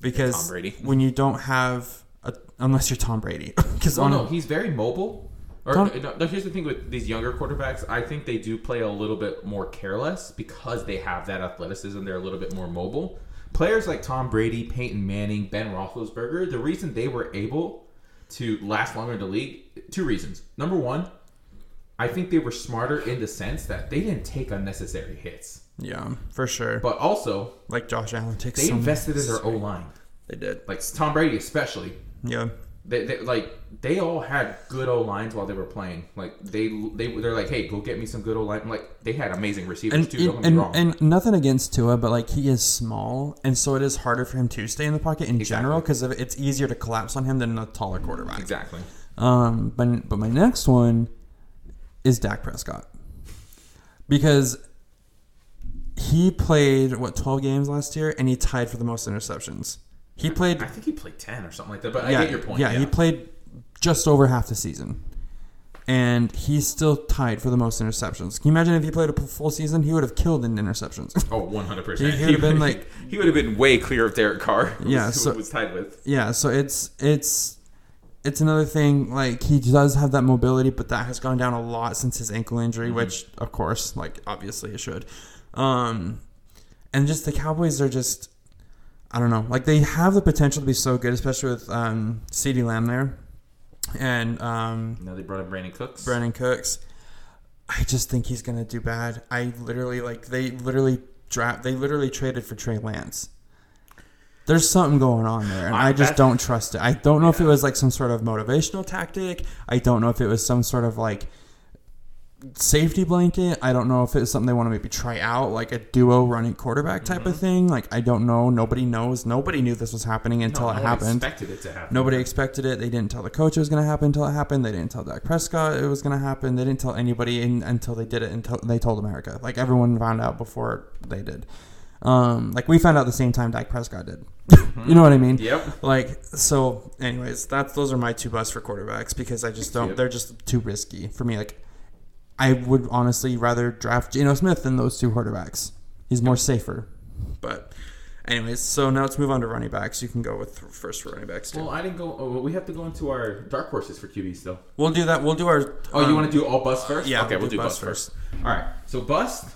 because when you don't have a, unless you're Tom Brady, because Well, no, he's very mobile. Or Tom- no, no, here's the thing with these younger quarterbacks. I think they do play a little bit more careless because they have that athleticism. They're a little bit more mobile. Players like Tom Brady, Peyton Manning, Ben Roethlisberger. The reason they were able to last longer in the league, two reasons. Number one, I think they were smarter in the sense that they didn't take unnecessary hits, yeah, for sure. but also like Josh Allen takes. they invested in their O line. They did. Like Tom Brady, especially. Yeah. They, they like they all had good old lines while they were playing. Like they they they're like, hey, go get me some good old line. Like they had amazing receivers And, too. Don't get me and, wrong. and nothing against Tua, but like he is small, and so it is harder for him to stay in the pocket in Exactly. general because it's easier to collapse on him than a taller quarterback. exactly. Um, but but my next one is Dak Prescott because he played what twelve games last year, and he tied for the most interceptions. He played I think he played ten or something like that. But yeah, I get your point. Yeah, he played just over half the season. And he's still tied for the most interceptions. Can you imagine if he played a full season? He would have killed in interceptions. Oh, 100 percent. He would've been like- he would have been way clear of Derek Carr. who Yeah, was, so- was tied with. yeah, so it's it's it's another thing. Like he does have that mobility, but that has gone down a lot since his ankle injury, Mm-hmm. which of course, like obviously it should. Um, and just the Cowboys are just, I don't know, like they have the potential to be so good, especially with um, Ceedee Lamb there, and um, Now they brought in Brandin Cooks. Brandin Cooks. I just think he's gonna do bad. I literally like they literally draft. They literally traded for Trey Lance. There's something going on there, and I- I just don't trust it. I don't know if it was like some sort of motivational tactic. I don't know if it was some sort of like safety blanket. I don't know if it was something they want to maybe try out, like a duo running quarterback type Mm-hmm. of thing. Like I don't know. Nobody knows. Nobody knew this was happening until no, it happened. expected it to happen. Nobody expected it. They didn't tell the coach it was going to happen until it happened. They didn't tell Dak Prescott it was going to happen. They didn't tell anybody in, until they did it. Until they told America. Like everyone found out before they did. Um, like we found out the same time Dak Prescott did. you know what I mean? Yep. Like so. Anyways, that's those are my two busts for quarterbacks because I just don't. Yep. They're just too risky for me. Like I would honestly rather draft Geno Smith than those two quarterbacks. He's more safer. But. Anyways, so now let's move on to running backs. You can go with first running backs too. Well, I didn't go. Oh, well, we have to go into our dark horses for QB still. We'll do that. We'll do our. Oh, you um, want to do all bust first? yeah, Okay, we'll we'll, do do bust bust first. All right. So bust.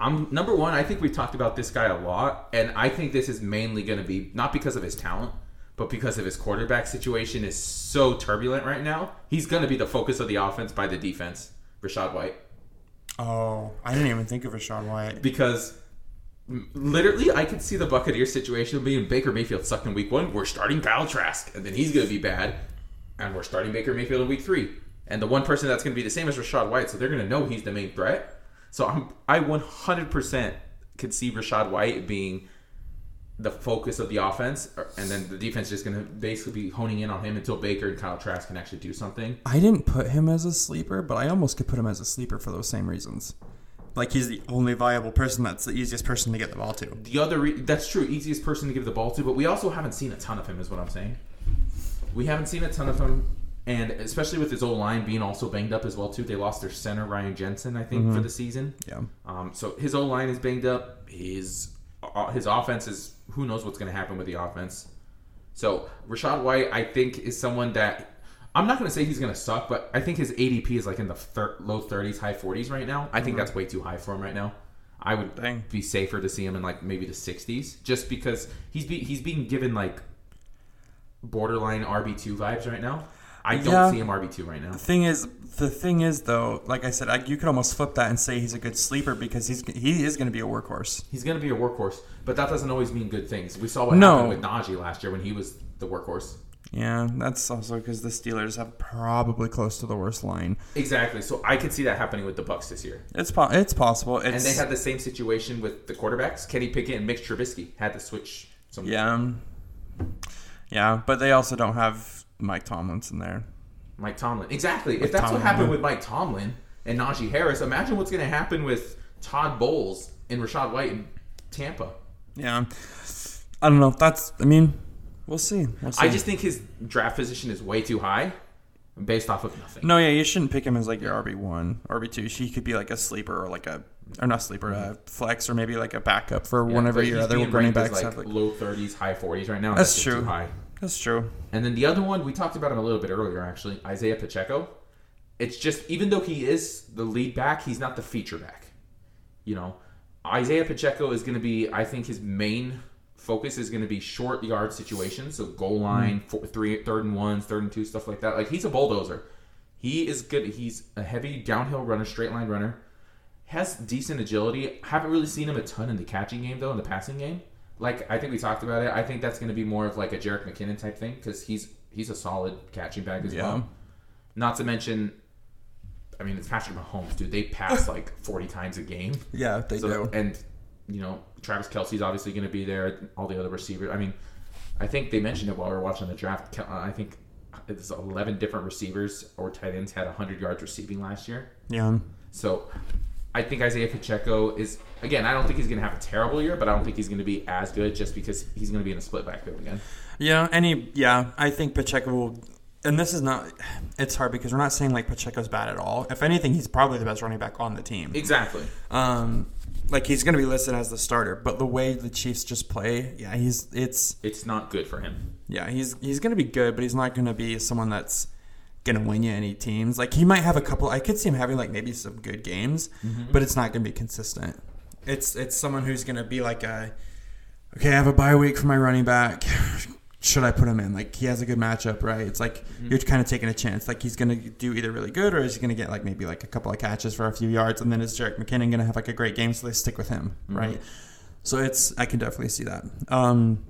I'm number one. I think we've talked about this guy a lot, and I think this is mainly going to be not because of his talent, but because of his quarterback situation is so turbulent right now. He's going to be the focus of the offense by the defense, Rachaad White, Oh, I didn't even think of Rachaad White. because literally I could see the Buccaneers situation being Baker Mayfield sucked in week one. We're starting Kyle Trask, and then he's going to be bad, and we're starting Baker Mayfield in week three. And the one person that's going to be the same as Rachaad White, so they're going to know he's the main threat. So I'm I 100% could see Rachaad White being the focus of the offense, and then the defense is just going to basically be honing in on him until Baker and Kyle Trask can actually do something. I didn't put him as a sleeper, but I almost could put him as a sleeper for those same reasons. Like he's the only viable person. That's the easiest person to get the ball to. The other, re- that's true, easiest person to give the ball to, but we also haven't seen a ton of him, is what I'm saying. We haven't seen a ton of him, and especially with his old line being also banged up as well too. They lost their center Ryan Jensen, I think, for the season. Yeah. Um, so his old line is banged up. His Uh, his offense is who knows what's going to happen with the offense. So Rachaad White, I think, is someone that I'm not going to say he's going to suck, but I think his ADP is like in the thir- low 30s, high 40s right now. I think mm-hmm. that's way too high for him right now. I would Dang. be safer to see him in like maybe the 60s, just because he's be- he's being given like borderline RB two vibes right now. I don't Yeah. see him RB two right now. The thing is, the thing is though, like I said, I, you could almost flip that and say he's a good sleeper because he's he is going to be a workhorse. He's going to be a workhorse, but that doesn't always mean good things. We saw what No. happened with Najee last year when he was the workhorse. Yeah, that's also because the Steelers have probably close to the worst line. Exactly. So I could see that happening with the Bucks this year. It's po- it's possible. It's, And they had the same situation with the quarterbacks. Kenny Pickett and Mitch Trubisky had to switch. Some yeah, yeah, but they also don't have Mike Tomlinson there. Mike Tomlin. Exactly. If that's Tomlin. what happened with Mike Tomlin and Najee Harris, imagine what's going to happen with Todd Bowles and Rachaad White in Tampa. Yeah, I don't know. That's I mean, we'll see. We'll see. I just think his draft position is way too high based off of nothing. no, yeah, you shouldn't pick him as like your RB one, RB two. He could be like a sleeper or like a or not sleeper, a mm-hmm. flex or maybe like a backup for Yeah, whenever your other running backs like, have like. low 30s, high 40s right now. That's just true. High. That's true. And then the other one, we talked about him a little bit earlier, actually, Isaiah Pacheco. It's just, even though he is the lead back, he's not the feature back. You know, Isaiah Pacheco is going to be, I think his main focus is going to be short yard situations. So goal mm-hmm. line, four, three, third and ones, third and two, stuff like that. Like, he's a bulldozer. He is good. He's a heavy downhill runner, straight line runner. Has decent agility. Haven't really seen him a ton in the catching game, though, in the passing game like I think we talked about it. I think that's going to be more of like a Jerick McKinnon type thing because he's he's a solid catching back as Yeah. well. Not to mention, I mean, it's Patrick Mahomes, dude. They pass like forty times a game. Yeah, they So, do. and you know, Travis Kelce's obviously going to be there. All the other receivers. I mean, I think they mentioned it while we were watching the draft. Uh, I think it's eleven different receivers or tight ends had hundred yards receiving last year. Yeah. So I think Isaiah Pacheco is again. I don't think he's going to have a terrible year, but I don't think he's going to be as good just because he's going to be in a split backfield again. Yeah, any yeah, I think Pacheco will and this is not it's hard because we're not saying like Pacheco's bad at all. If anything, he's probably the best running back on the team. Exactly. Um like he's going to be listed as the starter, but the way the Chiefs just play, yeah, he's it's It's not good for him. yeah, he's he's going to be good, but he's not going to be someone that's to win you any teams. Like he might have a couple I could see him having like maybe some good games, mm-hmm. but it's not going to be consistent. It's it's someone who's going to be like a okay, I have a bye week for my running back. Should I put him in? Like he has a good matchup, right? It's like mm-hmm. you're kind of taking a chance. Like he's gonna do either really good or is he gonna get like maybe like a couple of catches for a few yards, and then is Jerick McKinnon gonna have like a great game, so they stick with him, mm-hmm. right? So it's I can definitely see that. Um,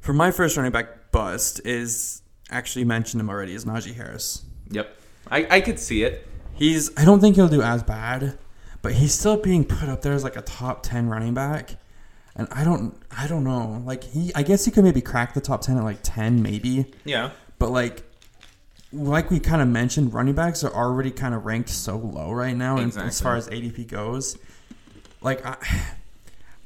for my first running back bust is actually mentioned him already is Najee Harris. Yep. I, I could see it. He's I don't think he'll do as bad, but he's still being put up there as like a top ten running back. And I don't I don't know. Like he I guess he could maybe crack the top ten at like ten maybe. Yeah. But like like we kind of mentioned, running backs are already kind of ranked so low right now and as far as ADP goes. Like I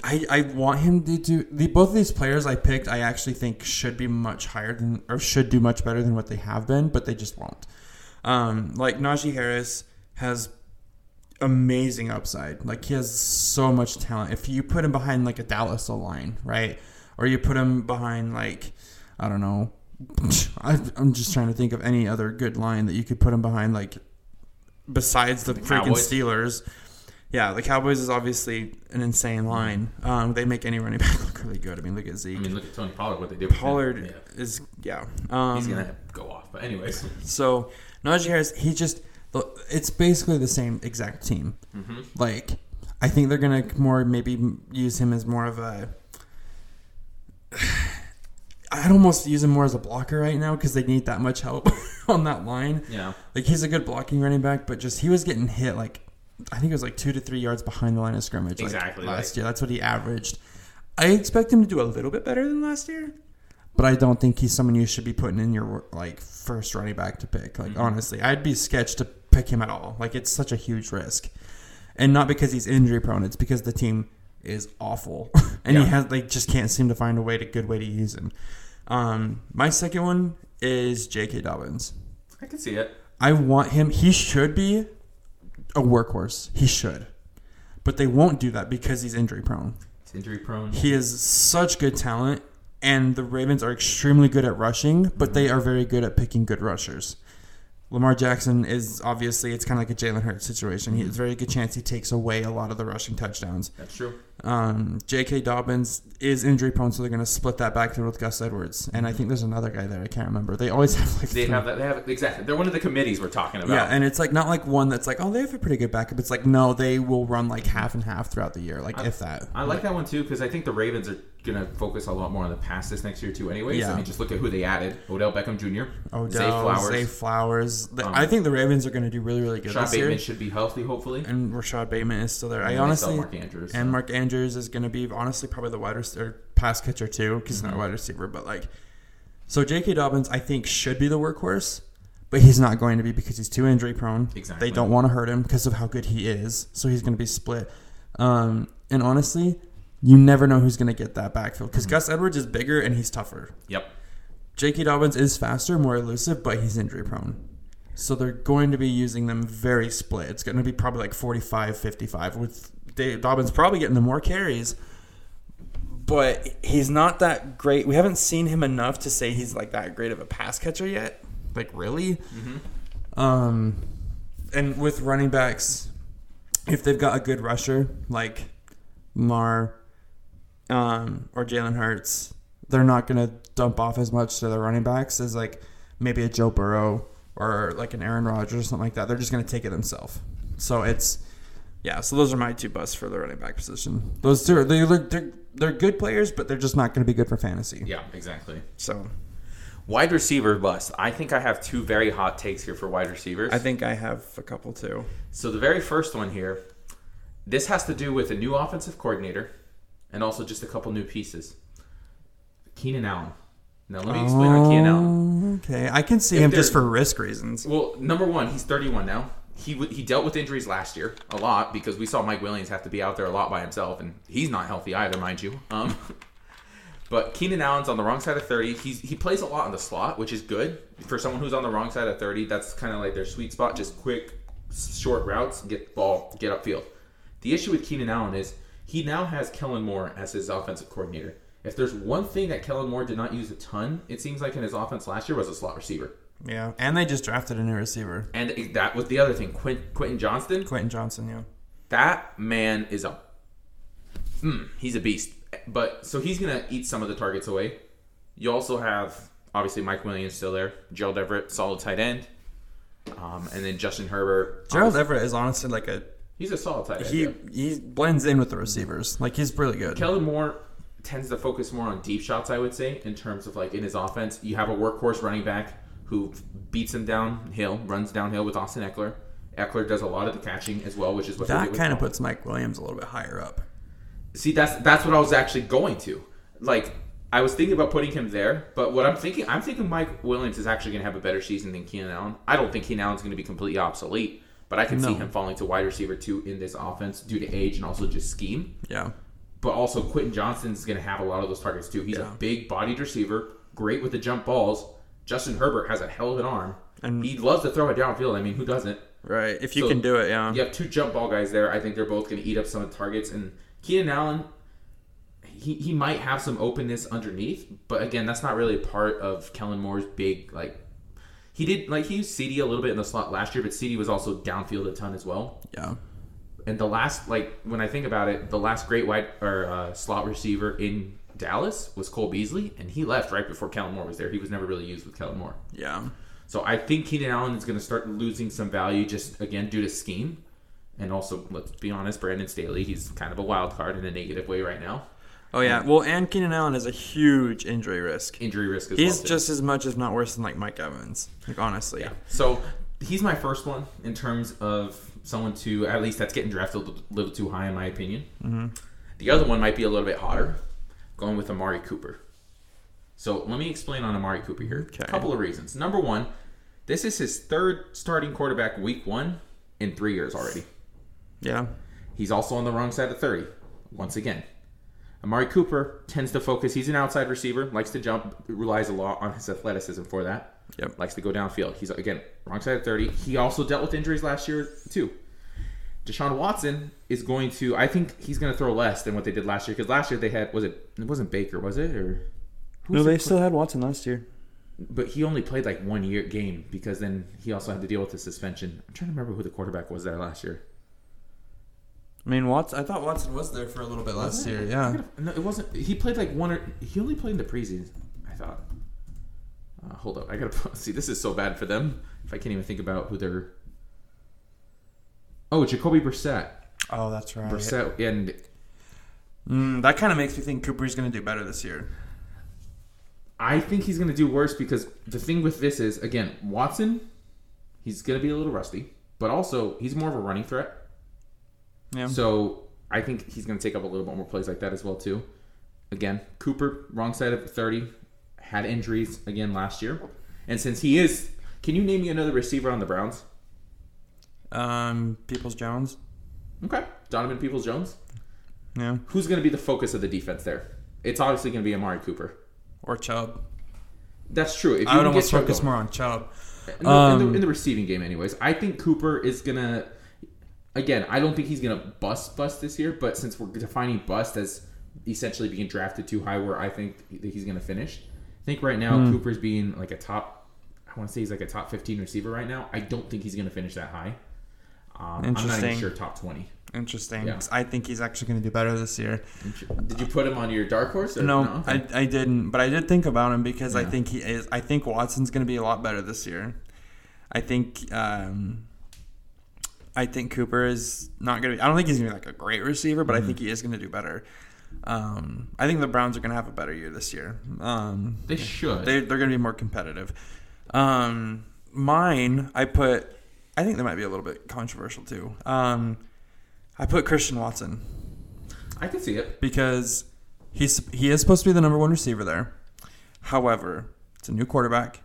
I, I want him to do the both of these players I picked I actually think should be much higher than or should do much better than what they have been, but they just won't. Um, like Najee Harris has amazing upside. Like he has so much talent. If you put him behind like a Dallas line, right, or you put him behind like I don't know, I, I'm just trying to think of any other good line that you could put him behind, like besides the, freaking Cowboys? Steelers. Yeah, the Cowboys is obviously an insane line. Um, they make any running back look really good. I mean, look at Zeke. I mean, look at Tony Pollard. What they did. with him. Pollard Yeah. is yeah. Um, He's gonna go off. But anyways. so Najee Harris, he just it's basically the same exact team. Mm-hmm. Like I think they're gonna more maybe use him as more of a. I'd almost use him more as a blocker right now because they need that much help on that line. Yeah. Like he's a good blocking running back, but just he was getting hit like I think it was like two to three yards behind the line of scrimmage. like, Exactly, last like- year. That's what he averaged. I expect him to do a little bit better than last year, but I don't think he's someone you should be putting in your like first running back to pick. Like honestly, I'd be sketched to pick him at all. Like it's such a huge risk, and not because he's injury prone. It's because the team is awful, and Yeah. he has like just can't seem to find a way to good way to use him. Um, my second one is J.K. Dobbins. I can see it. I want him. He should be a workhorse. He should, but they won't do that because he's injury prone. He's injury prone. He is such good talent, and the Ravens are extremely good at rushing, but they are very good at picking good rushers. Lamar Jackson is obviously it's kind of like a Jalen Hurts situation. He has a very good chance he takes away a lot of the rushing touchdowns. That's true. Um, J.K. Dobbins is injury prone, so they're going to split that back backfield with Gus Edwards, and I think there's another guy there I can't remember. They always have like They three- have that. They have exactly. They're one of the committees we're talking about. yeah, and it's like not like one that's like, oh, they have a pretty good backup. It's like no, they will run like half and half throughout the year, like I- if that. I like that one too because I think the Ravens are gonna focus a lot more on the pass this next year too. Anyways, Yeah. I mean, just look at who they added: Odell Beckham Jr., Odell, Zay Flowers, Zay Flowers. Um, I think the Ravens are going to do really, really good this Bateman year. should be healthy, hopefully. And Rashod Bateman is still there. I And they honestly Mark Andrews. and. Mark Andrews is going to be honestly probably the wide receiver, pass catcher too, because he's not a Mhm. wide receiver. But like, so J.K. Dobbins, I think should be the workhorse, but he's not going to be because he's too injury prone. Exactly. They don't want to hurt him because of how good he is, so he's going to be split. Um, and honestly, you never know who's going to get that backfield because Mhm. Gus Edwards is bigger and he's tougher. Yep. J.K. Dobbins is faster, more elusive, but he's injury prone. So they're going to be using them very split. It's going to be probably like 45 55 with Dave Dobbins probably getting the more carries. But he's not that great. We haven't seen him enough to say he's like that great of a pass catcher yet. Like really? Mm-hmm. Um, and with running backs, if they've got a good rusher like Mar um, or Jalen Hurts, they're not going to dump off as much to their running backs as like maybe a Joe Burrow or like an Aaron Rodgers or something like that. They're just going to take it themselves. So it's yeah. So those are my two busts for the running back position. Those two are they look they're they're good players, but they're just not going to be good for fantasy. Yeah. Exactly. So Wide receiver bust. I think I have two very hot takes here for wide receivers. I think I have a couple too. So the very first one here, this has to do with a new offensive coordinator, and also just a couple new pieces. Keenan Allen. Now let me explain on Keenan Allen. Oh, Okay, I can see If him just for risk reasons. Well, number one, he's 31 now. He he dealt with injuries last year a lot because we saw Mike Williams have to be out there a lot by himself, and he's not healthy either, mind you. Um, but Keenan Allen's on the wrong side of 30. He's he plays a lot in the slot, which is good for someone who's on the wrong side of 30. That's kind of like their sweet spot, just quick, short routes, get the ball, get upfield. The issue with Keenan Allen is he now has Kellen Moore as his offensive coordinator. If there's one thing that Kellen Moore did not use a ton, it seems like in his offense last year was a slot receiver. Yeah, and they just drafted a new receiver, And that was the other thing. Quint, Quentin Johnston, Quentin Johnston. Yeah, that man is a mm, he's a beast. But so he's gonna eat some of the targets away. You also have obviously Mike Williams still there, Gerald Everett, solid tight end, um, and then Justin Herbert. Gerald Everett is honestly like a he's a solid tight end. he yeah. he blends in with the receivers. Like he's really good. Kellen Moore tends to focus more on deep shots, I would say, in terms of like in his offense. You have a workhorse running back who beats him downhill, runs downhill with Austin Ekeler. Ekeler does a lot of the catching as well, which is what that kind of puts Mike Williams a little bit higher up. See, that's that's what I was actually going to. Like, I was thinking about putting him there, but what I'm thinking, I'm thinking Mike Williams is actually going to have a better season than Keenan Allen. I don't think Keenan Allen's going to be completely obsolete, but I can see him falling to wide receiver two in this offense due to age and also just scheme. Yeah, But also, Quentin Johnston's going to have a lot of those targets too. He's Yeah. a big bodied receiver, great with the jump balls. Justin Herbert has a hell of an arm. And- he loves to throw it downfield. I mean, who doesn't? right. If you So- can do it, yeah. You have two jump ball guys there. I think they're both going to eat up some of the targets. And Keenan Allen, he, he might have some openness underneath, but again, that's not really a part of Kellen Moore's big like. He did like he used CeeDee a little bit in the slot last year, but CeeDee was also downfield a ton as well. Yeah. And the last like when I think about it, the last great wide or uh, slot receiver in Dallas was Cole Beasley, and he left right before Kellen Moore was there. He was never really used with Kellen Moore. Yeah. So I think Keenan Allen is going to start losing some value just again due to scheme, and also let's be honest, Brandon Staley, he's kind of a wild card in a negative way right now. Oh yeah. Well, and Keenan Allen is a huge injury risk. Injury risk as He's well. just as much, if not worse, than like Mike Evans. Like honestly. yeah. So he's my first one in terms of someone to at least that's getting drafted a little, little too high in my opinion. Mm-hmm. The other one might be a little bit hotter, going with Amari Cooper. So let me explain on Amari Cooper here. Okay. A couple of reasons. Number one, this is his third starting quarterback week one in three years already. Yeah. He's also on the wrong side of 30, once again. Amari Cooper tends to focus. He's an outside receiver, likes to jump, relies a lot on his athleticism for that. Yep. Likes to go downfield. He's, again, wrong side of 30. He also dealt with injuries last year, too. Deshaun Watson is going to, I think he's going to throw less than what they did last year. Because last year they had, was it, it wasn't Baker, was it? Or No, they still had Watson last year. But he only played like one year game because then he also had to deal with the suspension. I'm trying to remember who the quarterback was there last year. I mean, Watson. I thought Watson was there for a little bit last year. Yeah. No, it wasn't. He played like one or he only played in the preseason. I thought. Uh, hold up, I gotta see. This is so bad for them. If I can't even think about who they're. Oh, Jacoby Brissett. Oh, that's right. Brissett and Mm, that kind of makes me think Cooper's going to do better this year. I think he's gonna do worse because the thing with this is again Watson. He's gonna be a little rusty, but also he's more of a running threat. Yeah. So I think he's going to take up a little bit more plays like that as well too. Again, Cooper, wrong side of thirty, had injuries again last year, and since he is, can you name me another receiver on the Browns? Um, Peoples Jones. Okay, Donovan Peoples Jones. Yeah. Who's going to be the focus of the defense there? It's obviously going to be Amari Cooper. Or Chubb. That's true. If you I would almost get Chubb focus going. more on Chubb. No, in, Um, the, in the receiving game, anyways. I think Cooper is gonna. Again, I don't think he's gonna bust bust this year, but since we're defining bust as essentially being drafted too high, where I think that he's gonna finish, think right now Hmm. Cooper's being like a top. I want to say he's like a top fifteen receiver right now. I don't think he's gonna finish that high. Um, I'm not even sure top twenty. Interesting. Yeah. I think he's actually going to do better this year. Did you put him on your dark horse? Or No, Okay. I, I didn't, but I did think about him because I think he is. I think Watson's going to be a lot better this year. I think. Um, I think Cooper is not going to. be I don't think he's going to be like a great receiver, but I think he is going to do better. Um, I think the Browns are going to have a better year this year. Um, they should. they they're going to be more competitive. Um, mine, I put. I think that might be a little bit controversial too. Um, I put Christian Watson I can see it. because he's he is supposed to be the number one receiver there. However, it's a new quarterback.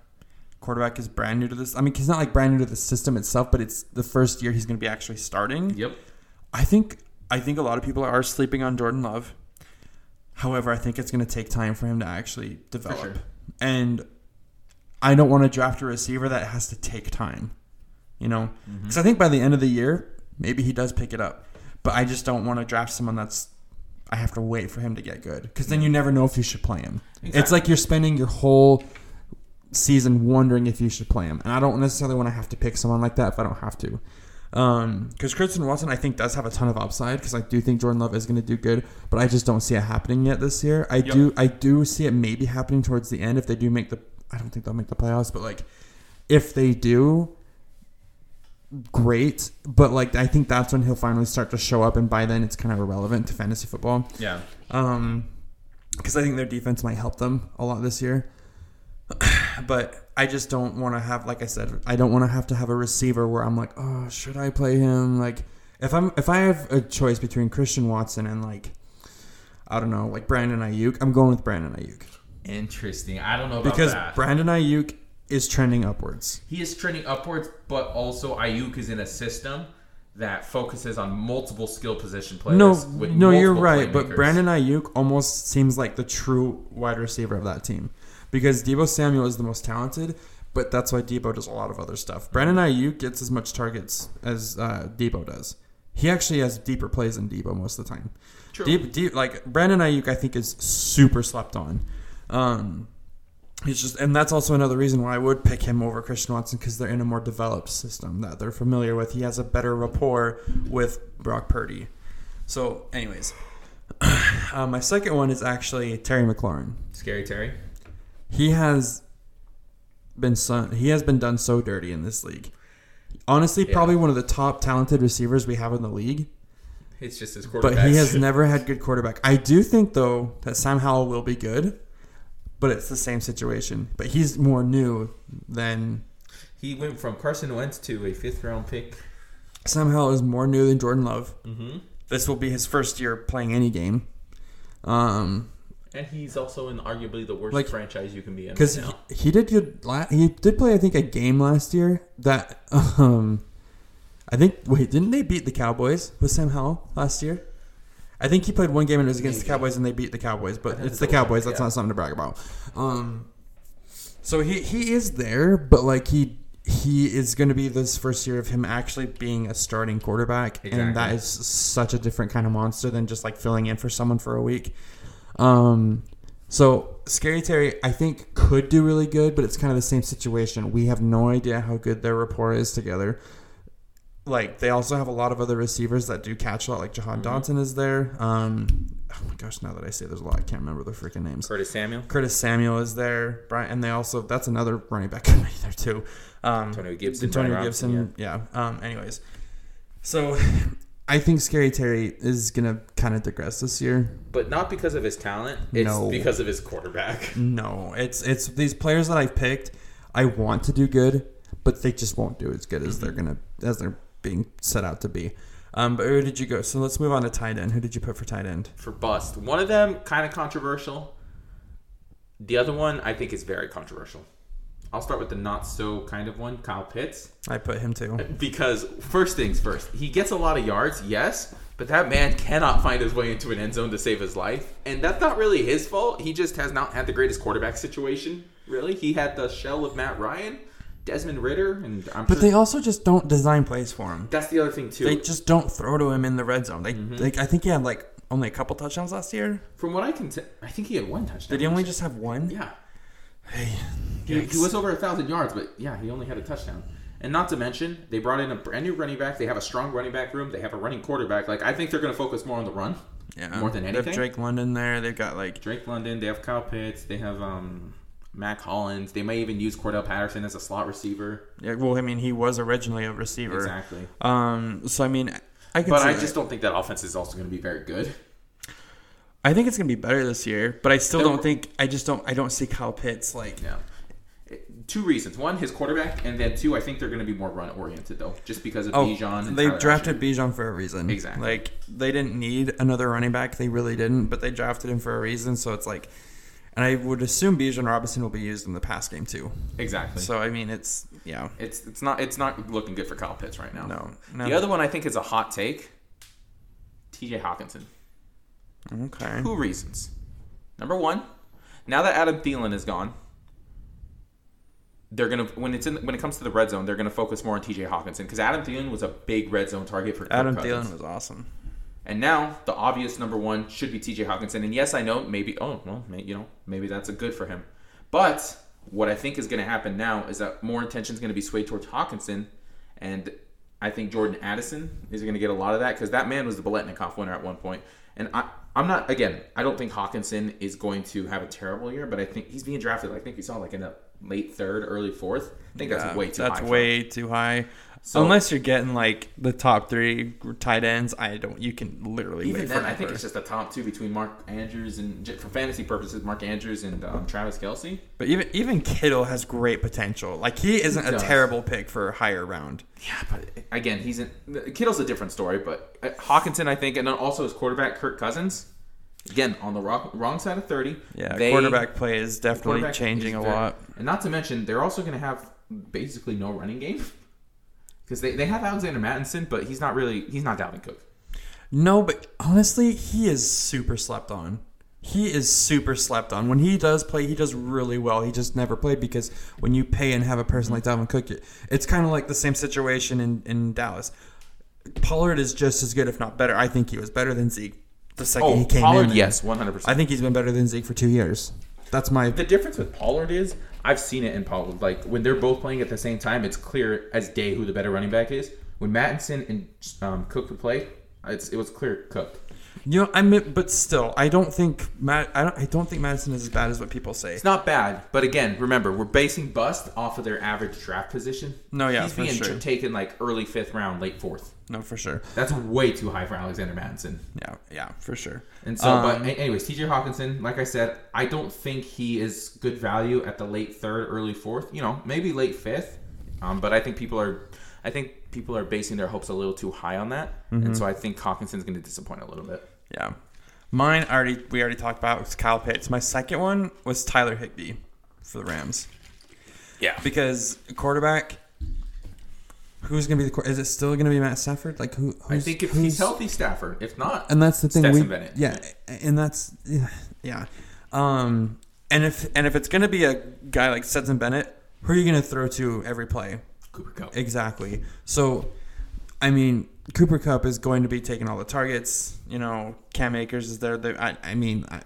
quarterback is brand new to this. I mean, he's not like brand new to the system itself, but it's the first year he's going to be actually starting. Yep. I think I think a lot of people are sleeping on Jordan Love. However, I think it's going to take time for him to actually develop. sure. And I don't want to draft a receiver that has to take time. You know, Mm-hmm. because I think by the end of the year, maybe he does pick it up. But I just don't want to draft someone that's I have to wait for him to get good because then you never know if you should play him. It's like you're spending your whole season wondering if you should play him, and I don't necessarily want to have to pick someone like that if I don't have to. Because Christian Watson, I think, does have a ton of upside. Because I do think Jordan Love is going to do good, but I just don't see it happening yet this year. I do, I do see it maybe happening towards the end if they do make the. I don't think they'll make the playoffs, but like, if they do, great. But like, I think that's when he'll finally start to show up, and by then it's kind of irrelevant to fantasy football. Yeah. Um, because I think their defense might help them a lot this year. but I just don't want to have, like I said, I don't want to have to have a receiver where I'm like, oh, should I play him? Like, if I'm if I have a choice between Christian Watson and like, I don't know, like Brandon Aiyuk, I'm going with Brandon Aiyuk Interesting. I don't know about because that. Brandon Aiyuk is trending upwards. he is trending upwards, but also Aiyuk is in a system that focuses on multiple skill position players. No, no, you're right. But. Brandon Aiyuk almost seems like the true wide receiver of that team because Deebo Samuel is the most talented, but that's why Deebo does a lot of other stuff. Brandon Aiyuk gets as much targets as uh, Deebo does. He actually has deeper plays than Deebo most of the time. True. Deep, deep, like Brandon Aiyuk, I think is super slept on. Um, He's just, and that's also another reason why I would pick him over Christian Watson because they're in a more developed system that they're familiar with. He has a better rapport with Brock Purdy. So, anyways, uh, my second one is actually Terry McLaurin. Scary Terry. He has been so, he has been done so dirty in this league. Honestly, Yeah. probably one of the top talented receivers we have in the league. It's just his quarterback. But he has never had good quarterback. I do think though that Sam Howell will be good, but it's the same situation. But he's more new than He went from Carson Wentz to a fifth round pick. Sam Howell is more new than Jordan Love. Mm-hmm. This will be his first year playing any game. Um, And he's also in arguably the worst Like- franchise you can be in because right he, he did good. La- he did play, I think, a game last year that um, I think. Wait, didn't they beat the Cowboys with Sam Howell last year? I think he played one game and it was against the Cowboys and they beat the Cowboys, but it's the double check, Cowboys. That's yeah. not something to brag about. Um, so he he is there, but like he he is going to be this first year of him actually being a starting quarterback, and that is such a different kind of monster than just like filling in for someone for a week. Um, so Scary Terry, I think, could do really good, but it's kind of the same situation. We have no idea how good their rapport is together. Like they also have a lot of other receivers that do catch a lot. Like Jahan Dotson is there. Um, oh my gosh, now that I say there's a lot, I can't remember the freaking names. Curtis Samuel, Curtis Samuel is there. Brian, and they also that's another running back committee there too. Um, Antonio Gibson, Antonio Gibson, Robinson, yeah. Um, anyways, so I think Scary Terry is gonna kind of digress this year. but not because of his talent. It's No. because of his quarterback. No, it's it's these players that I've picked. I want to do good, but they just won't do as good as they're gonna as they're being set out to be. Um, but who did you go? So let's move on to tight end. Who did you put for tight end? for bust. One of them kind of controversial. The other one I think is very controversial. I'll start with the not so kind of one, Kyle Pitts. I put him too. Because first things first, he gets a lot of yards, yes, but that man cannot find his way into an end zone to save his life. And that's not really his fault. He just has not had the greatest quarterback situation, really. He had the shell of Matt Ryan, Desmond Ridder, and I'm But sure they also just don't design plays for him. that's the other thing too. They just don't throw to him in the red zone. They, Mm-hmm. like I think he had like only a couple touchdowns last year. From what I can tell, I think he had one touchdown. Did he only just have one? Yeah. Hey, He, he was over a thousand yards, but yeah, he only had a touchdown. And not to mention, they brought in a brand new running back. They have a strong running back room. They have a running quarterback. Like I think they're going to focus more on the run, yeah. more than anything. They have Drake London there. They've got like Drake London. They have Kyle Pitts. They have um, Mack Hollins. They may even use Cordarrelle Patterson as a slot receiver. yeah, well, I mean, he was originally a receiver. Exactly. Um, so I mean, I can. But I that. just don't think that offense is also going to be very good. I think it's gonna be better this year, but I still They'll- don't think. I just don't. I don't see Kyle Pitts like. Yeah. Two reasons: one, his quarterback, and then two, I think they're going to be more run oriented though, just because of Oh, Bijan. And they Tyler drafted Bijan for a reason. Exactly. Like they didn't need another running back. They really didn't, but they drafted him for a reason. So it's like, and I would assume Bijan Robinson will be used in the pass game too. Exactly. So I mean, it's yeah, it's it's not it's not looking good for Kyle Pitts right now. no, no. The other one I think is a hot take. T.J. Hockenson. okay, Two reasons. Number one, now that Adam Thielen is gone, they're gonna when it's in when it comes to the red zone, they're gonna focus more on T.J. Hockenson because Adam Thielen was a big red zone target for Kirk Adam Cousins. Thielen was awesome. And now the obvious number one should be T.J. Hockenson. And yes, I know maybe oh well may, you know maybe that's a good for him, but what I think is going to happen now is that more attention is going to be swayed towards Hockenson, and I think Jordan Addison is going to get a lot of that because that man was the Biletnikoff winner at one point. And I, I'm not again. I don't think Hockenson is going to have a terrible year, but I think he's being drafted. I think we saw like in the late third, early fourth. I think that's way too That's high. him. way too high. So- Unless you're getting like the top three tight ends, I don't. You can literally Even wait then. I think it's just the top two between Mark Andrews and for fantasy purposes, Mark Andrews and um, Travis Kelce. But even even Kittle has great potential. Like he isn't He a does. terrible pick for a higher round. Yeah, but again, he's in Kittle's a different story. But uh, Hockenson, I think, and then also his quarterback Kirk Cousins, again on the wrong, wrong side of thirty. Yeah, They- quarterback play is definitely changing is a lot. and not to mention they're also going to have basically no running game because they, they have Alexander Mattison, but he's not really he's not Dalvin Cook. No, but honestly, he is super slept on. He is super slept on. When he does play, he does really well. He just never played because when you pay and have a person like Dalvin Cook, it's kind of like the same situation in, in Dallas. Pollard is just as good, if not better. I think he was better than Zeke the second Oh, he came Pollard, in. yes, one hundred percent. I think he's been better than Zeke for two years. That's my The difference with Pollard is I've seen it in Pollard. Like when they're both playing at the same time, it's clear as day who the better running back is. When Mattison and um, Cook would play, it's, it was clear Cook. You know, I mean, but still, I don't think Matt. I don't. I don't think Mattison is as bad as what people say. It's not bad, but again, remember we're basing bust off of their average draft position. No, yeah, he's being sure. taken like early fifth round, late fourth. No, for sure. That's way too high for Alexander Mattison. Yeah, yeah, for sure. And so, Um, but anyways, T.J. Hockenson, like I said, I don't think he is good value at the late third, early fourth. You know, maybe late fifth. Um, but I think people are, I think people are basing their hopes a little too high on that, Mm-hmm. and so I think Hockenson's going to disappoint a little bit. Yeah. Mine already we already talked about was Kyle Pitts. My second one was Tyler Higbee for the Rams Yeah, because quarterback. Who's gonna be the? Is it still gonna be Matt Stafford? Like who? I think if he's healthy, Stafford. If not, and that's the thing. Stetson we, Bennett. Yeah, and that's yeah, yeah. Um, and if and if it's gonna be a guy like Stetson Bennett, who are you gonna throw to every play? Cooper Kupp. Exactly. So, I mean, Cooper Kupp is going to be taking all the targets. You know, Cam Akers is there. I, I mean, I,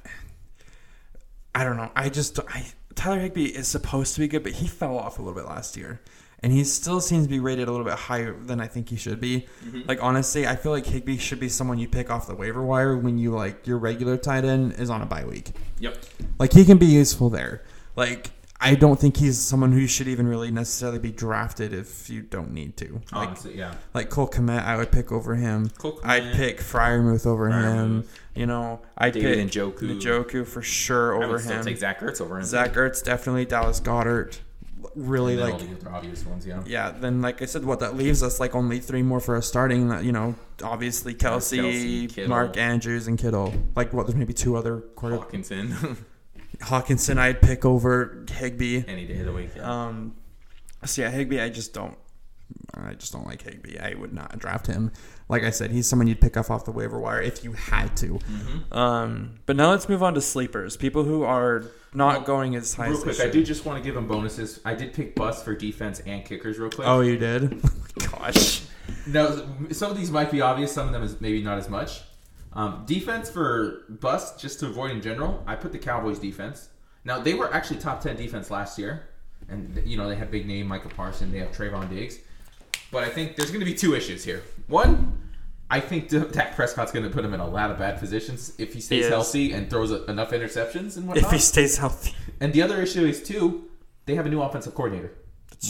I don't know. I just I, Tyler Higbee is supposed to be good, but he fell off a little bit last year, and he still seems to be rated a little bit higher than I think he should be. Mm-hmm. Like honestly, I feel like Higbee should be someone you pick off the waiver wire when you like your regular tight end is on a bye week. Yep. Like he can be useful there. Like I don't think he's someone who should even really necessarily be drafted if you don't need to. Oh, like Honestly, yeah. like Cole Kmet, I would pick over him. Cole I'd pick Freiermuth over him. You know, I'd David pick Njoku. Njoku for sure over I would still him. take Zach Ertz over him. Zach Ertz definitely. Dallas Goedert, really like all the obvious ones, yeah. yeah. Then like I said, what that leaves us like only three more for a starting. that, You know, obviously Kelce, Kelce, Mark Andrews, and Kittle. Like what? There's maybe two other quarter. Hockenson, Hockenson, I'd pick over Higbee. any day of the week. Yeah. Um, so yeah, Higbee, I just don't. I just don't like Higbee. I would not draft him. Like I said, he's someone you'd pick off off the waiver wire if you had to. Mm-hmm. Um, but now let's move on to sleepers. People who are not Well, going as high real quick, I do just want to give them bonuses. I did pick bust for defense and kickers real quick. Oh, you did? Gosh. No, some of these might be obvious. Some of them is maybe not as much. Um, defense for bust, just to avoid in general, I put the Cowboys defense. Now they were actually top ten defense last year, and you know they have big name Micah Parson. They have Trevon Diggs, but I think there's going to be two issues here. One, I think Dak Prescott's going to put him in a lot of bad positions if he stays He healthy and throws a, enough interceptions and whatnot. If he stays healthy. And the other issue is too, they have a new offensive coordinator.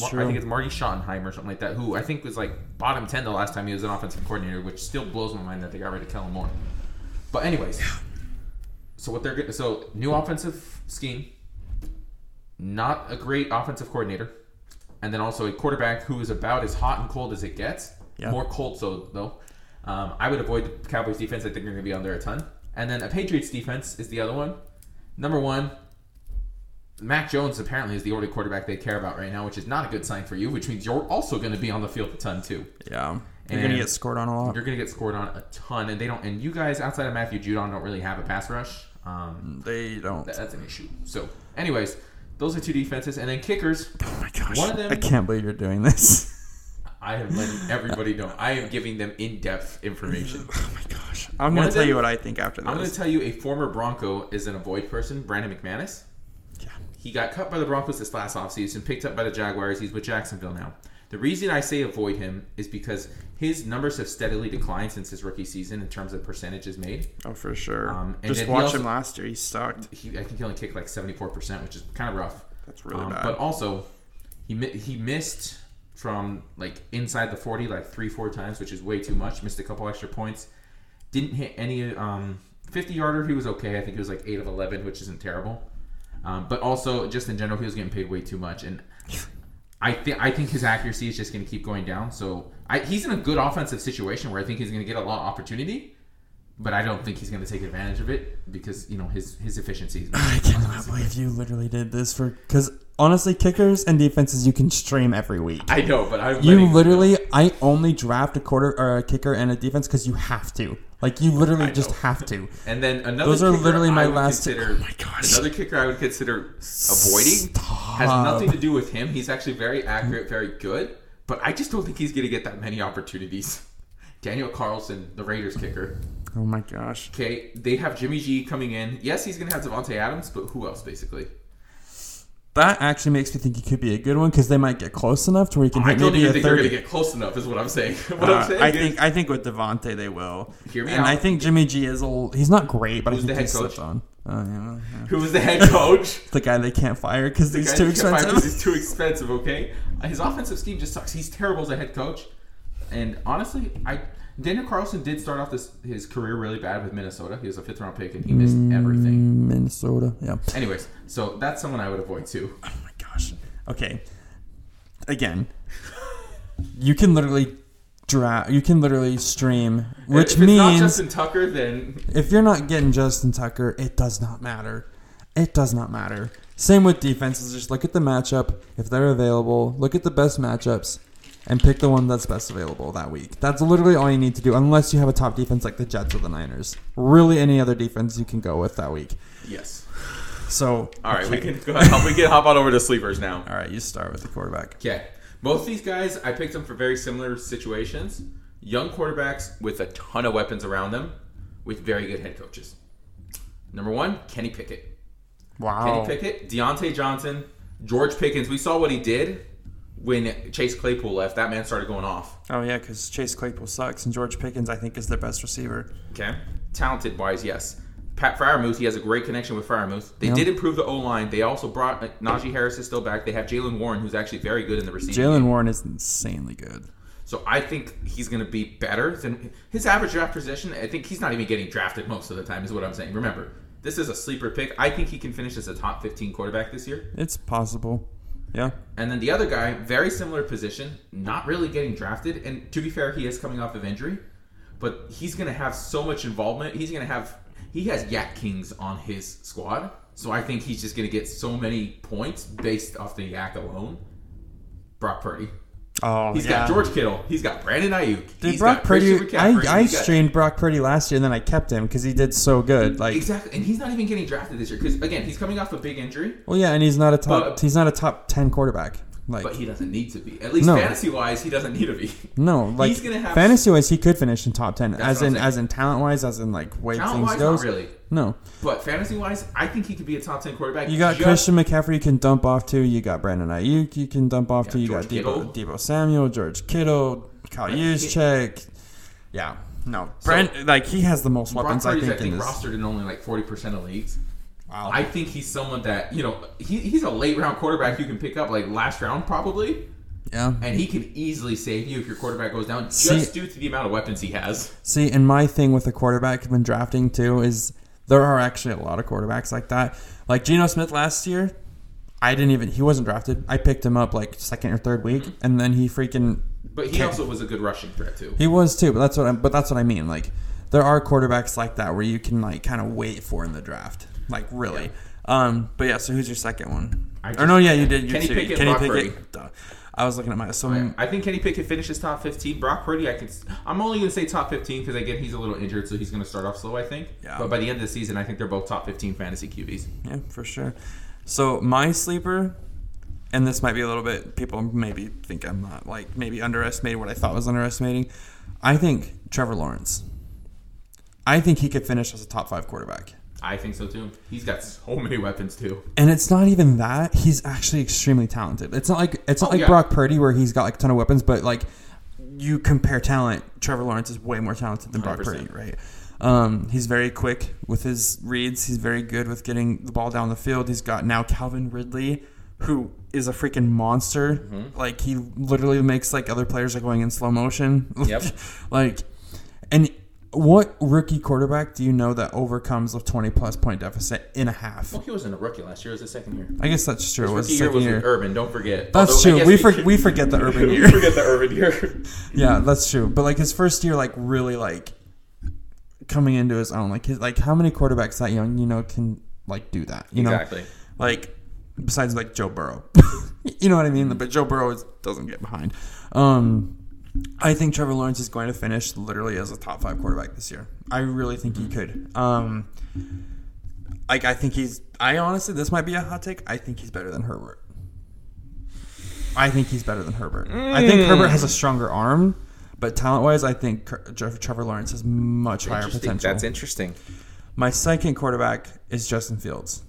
Mar- I think it's Marty Schottenheimer or something like that, who I think was like bottom ten the last time he was an offensive coordinator, which still blows my mind that they got rid of Kellen Moore. But anyways, so what they're get- so new offensive scheme, not a great offensive coordinator, and then also a quarterback who is about as hot and cold as it gets. Yeah. More cold so though. Um, I would avoid the Cowboys defense. I think they're going to be under a ton. And then a Patriots defense is the other one. Number one, Mac Jones apparently is the only quarterback they care about right now, which is not a good sign for you. Which means you're also going to be on the field a ton too. Yeah. You're gonna get scored on a lot. You're going to get scored on a ton, and they don't. And you guys outside of Matthew Judon don't really have a pass rush. Um, They don't. that, that's an issue. So, anyways, those are two defenses, and then kickers. Oh my gosh. One of them- I can't believe you're doing this. I am letting everybody know. I am giving them in-depth information. oh my gosh. I'm gonna tell them- you what I think after this. I'm going to tell you a former Bronco is an avoid person, Brandon McManus. He got cut by the Broncos this last offseason, picked up by the Jaguars. He's with Jacksonville now. The reason I say avoid him is because his numbers have steadily declined since his rookie season in terms of percentages made. Oh, for sure. Um, and Just watch also- him last year. He sucked. He, I think he only kicked like 74%, which is kind of rough. That's really Um, bad. But also, he he missed from like inside the 40 like three four times, which is way too much. Missed a couple extra points. Didn't hit any um 50 yarder. He was okay. I think he was like eight of 11, which isn't terrible. Um, but also, just in general, he was getting paid way too much, and I think I think his accuracy is just going to keep going down. So I, he's in a good offensive situation where I think he's going to get a lot of opportunity. But I don't think he's going to take advantage of it because you know his his efficiency. Is I cannot believe you literally did this for because honestly, kickers and defenses you can stream every week. I know, but I'm You literally, I only draft a quarter or a kicker and a defense because you have to. Like you literally just have to. And then another Those are kicker literally my I would last- Consider, Oh my gosh. Another kicker I would consider avoiding has nothing to do with him. He's actually very accurate, very good, but I just don't think he's going to get that many opportunities. Daniel Carlson, the Raiders kicker. Oh my gosh. Okay, they have Jimmy G coming in. Yes, he's going to have Davante Adams, but who else basically? That actually makes me think he could be a good one because they might get close enough to where he can I hit don't maybe even a think they're going thirty. to get close enough. Is what I'm saying. what Uh, I'm saying I is- think I think with Davante they will. Hear me and I think Jimmy G is a little, he's not great, but Who's I the think head he's coach? slipped on. Oh yeah, yeah. who was the head coach? the guy they can't fire because he's too you can't find because expensive. He's too expensive. Okay, his offensive scheme just sucks. He's terrible as a head coach. And honestly, I Daniel Carlson did start off this his career really bad with Minnesota. He was a fifth round pick and he missed everything. Mm, Minnesota, yeah. Anyways, so that's someone I would avoid too. Oh my gosh. Okay. Again, you can literally draft. You can literally stream, which if it's not means Justin Tucker, then if you're not getting Justin Tucker, it does not matter. It does not matter. Same with defenses. Just look at the matchup. If they're available, look at the best matchups and pick the one that's best available that week. That's literally all you need to do, unless you have a top defense like the Jets or the Niners. Really, any other defense you can go with that week. yes. So, All right, we can go ahead. We can hop on over to sleepers now. All right, you start with the quarterback. Okay. Both these guys, I picked them for very similar situations. Young quarterbacks with a ton of weapons around them, with very good head coaches. Number one, Kenny Pickett. Wow. Kenny Pickett, Diontae Johnson, George Pickens. We saw what he did when Chase Claypool left. That man started going off. Oh yeah, because Chase Claypool sucks, and George Pickens I think is their best receiver. Okay. Talented wise, yes. Pat Freiermuth, he has a great connection with Freiermuth. They Yeah. did improve the O line. They also brought uh, Najee Harris is still back. They have Jaylen Warren, who's actually very good in the receiving. Jaylen. Warren is insanely good. So I think he's going to be better than his average draft position. I think he's not even getting drafted most of the time, is what I'm saying. Remember, this is a sleeper pick. I think he can finish as a top 15 quarterback this year. It's possible. Yeah. And then the other guy, very similar position, not really getting drafted. And to be fair, he is coming off of injury, but he's going to have so much involvement. He's going to have, he has YAC Kings on his squad. So I think he's just going to get so many points based off the YAC alone. Brock Purdy. Oh, He's yeah. got George Kittle. He's got Brandon Aiyuk. Dude, he's Brock Purdy. I, I streamed Brock Purdy last year, and then I kept him because he did so good. Like, Exactly, and he's not even getting drafted this year because again, he's coming off a big injury, well, yeah, and he's not a top. But- he's not a top ten quarterback. Like, but he doesn't need to be. At least No. fantasy wise, he doesn't need to be. no, like he's gonna have- fantasy wise, he could finish in top ten. That's as in, as in talent wise, as in like way Talent things wise, goes. not really, No, but fantasy wise, I think he could be a top ten quarterback. you got just- Christian McCaffrey. You can dump off to. You got Brandon Aiyuk. You can dump off Yeah, to. You George got Deebo, Deebo Samuel, George Kittle, Kyle Juszczyk. Yeah, no, So- like he has the most Brock weapons. I think, in this. rostered in only like forty percent of leagues. Wow. I think he's someone that you know he, he's a late round quarterback you can pick up like last round probably, yeah. and he can easily save you if your quarterback goes down just See- due to the amount of weapons he has. See, and my thing with the quarterback when drafting too is there are actually a lot of quarterbacks like that. Like Geno Smith last year, I didn't even he wasn't drafted. I picked him up like second or third week, and then he freaking But he also was a good rushing threat too. he was too. But that's what I'm. but that's what I mean. Like there are quarterbacks like that where you can like kind of wait for in the draft. Like really. Um, but yeah, so who's your second one? I or no, yeah, you did. You Kenny. Pickett, Kenny Pickett. I was looking at my so I, I think Kenny Pickett finishes top 15. Brock Purdy, I can. I'm only going to say top 15 because again he's a little injured, so he's going to start off slow. I think. Yeah. But by the end of the season, I think they're both top 15 fantasy QBs. yeah, for sure. So my sleeper, and this might be a little bit people maybe think I'm not like maybe underestimating what I thought was underestimating. I think Trevor Lawrence. I think he could finish as a top five quarterback. I think so too. He's got so many weapons too. And it's not even that he's actually extremely talented. It's not like it's not Oh, like yeah. Brock Purdy where he's got like a ton of weapons, but like you compare talent, Trevor Lawrence is way more talented than Brock 100%. Purdy, right? Um, he's very quick with his reads. He's very good with getting the ball down the field. He's got now Calvin Ridley, who is a freaking monster. Mm-hmm. Like he literally makes like other players are going in slow motion. Yep. like, and what rookie quarterback do you know that overcomes a twenty plus point deficit in a half? Well, he wasn't a rookie last year. It was his second year. I guess that's true. His It was rookie year was year. Urban. Don't forget. That's Although, true. We for, we forget the urban we year. forget the Urban year. yeah, that's true. But like his first year, like really like coming into his own. Like his like how many quarterbacks that young, you know, can like do that? You know, exactly. like besides like Joe Burrow. you know what I mean? But Joe Burrow is, doesn't get behind. Um, I think Trevor Lawrence is going to finish literally as a top five quarterback this year. I really think he could. Um, like I think he's. I honestly, this might be a hot take. I think he's better than Herbert. I think he's better than Herbert. I think Herbert has a stronger arm, but talent wise, I think Trevor Lawrence has much higher potential. That's interesting. My second quarterback is Justin Fields.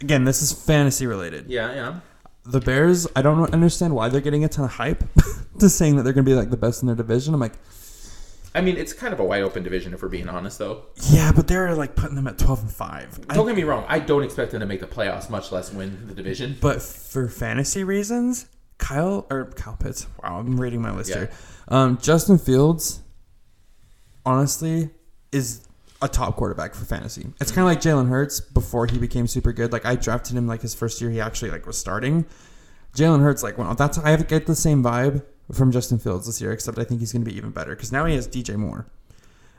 Again, this is fantasy related. Yeah, yeah. The Bears, I don't understand why they're getting a ton of hype to saying that they're going to be like the best in their division. I'm like, I mean, it's kind of a wide open division if we're being honest, though. yeah, but they're like putting them at 12 and 5. Don't get me wrong. I don't expect them to make the playoffs, much less win the division. but for fantasy reasons, Kyle or Kyle Pitts. Wow, I'm reading my list Yeah. here. Um, Justin Fields, honestly, is a top quarterback for fantasy. It's kind of like Jalen Hurts before he became super good. Like I drafted him like his first year, he actually like was starting. Jalen Hurts, like, well, that's I get the same vibe from Justin Fields this year, except I think he's going to be even better because now he has DJ Moore,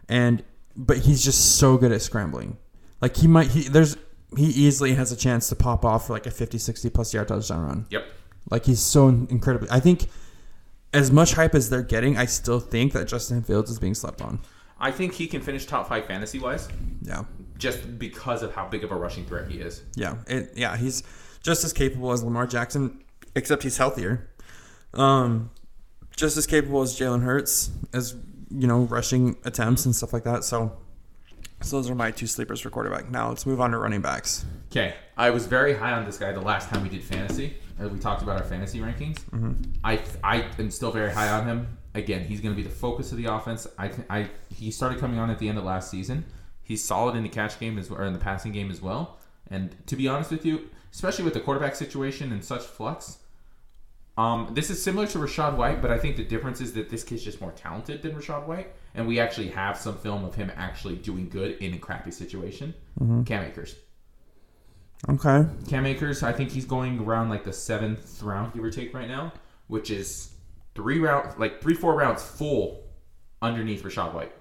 and but he's just so good at scrambling. Like he might, he there's he easily has a chance to pop off for like a 50, 60 plus yard touchdown run. Yep. Like he's so incredibly. I think as much hype as they're getting, I still think that Justin Fields is being slept on. I think he can finish top five fantasy wise, Yeah, just because of how big of a rushing threat he is. yeah, it, yeah. He's just as capable as Lamar Jackson, except he's healthier. Um, just as capable as Jalen Hurts, as you know, rushing attempts and stuff like that. So, so those are my two sleepers for quarterback. Now let's move on to running backs. Okay, I was very high on this guy the last time we did fantasy. As we talked about our fantasy rankings, I I am still very high on him. Again, he's going to be the focus of the offense. I I he started coming on at the end of last season. He's solid in the catch game as or in the passing game as well. And to be honest with you, especially with the quarterback situation and such flux, um, this is similar to Rachaad White, but I think the difference is that this kid's just more talented than Rachaad White, and we actually have some film of him actually doing good in a crappy situation. Cam Akers. Okay. Cam Akers, I think he's going around like the seventh round, give or take, right now, which is three rounds, like three, four rounds full underneath Rachaad White.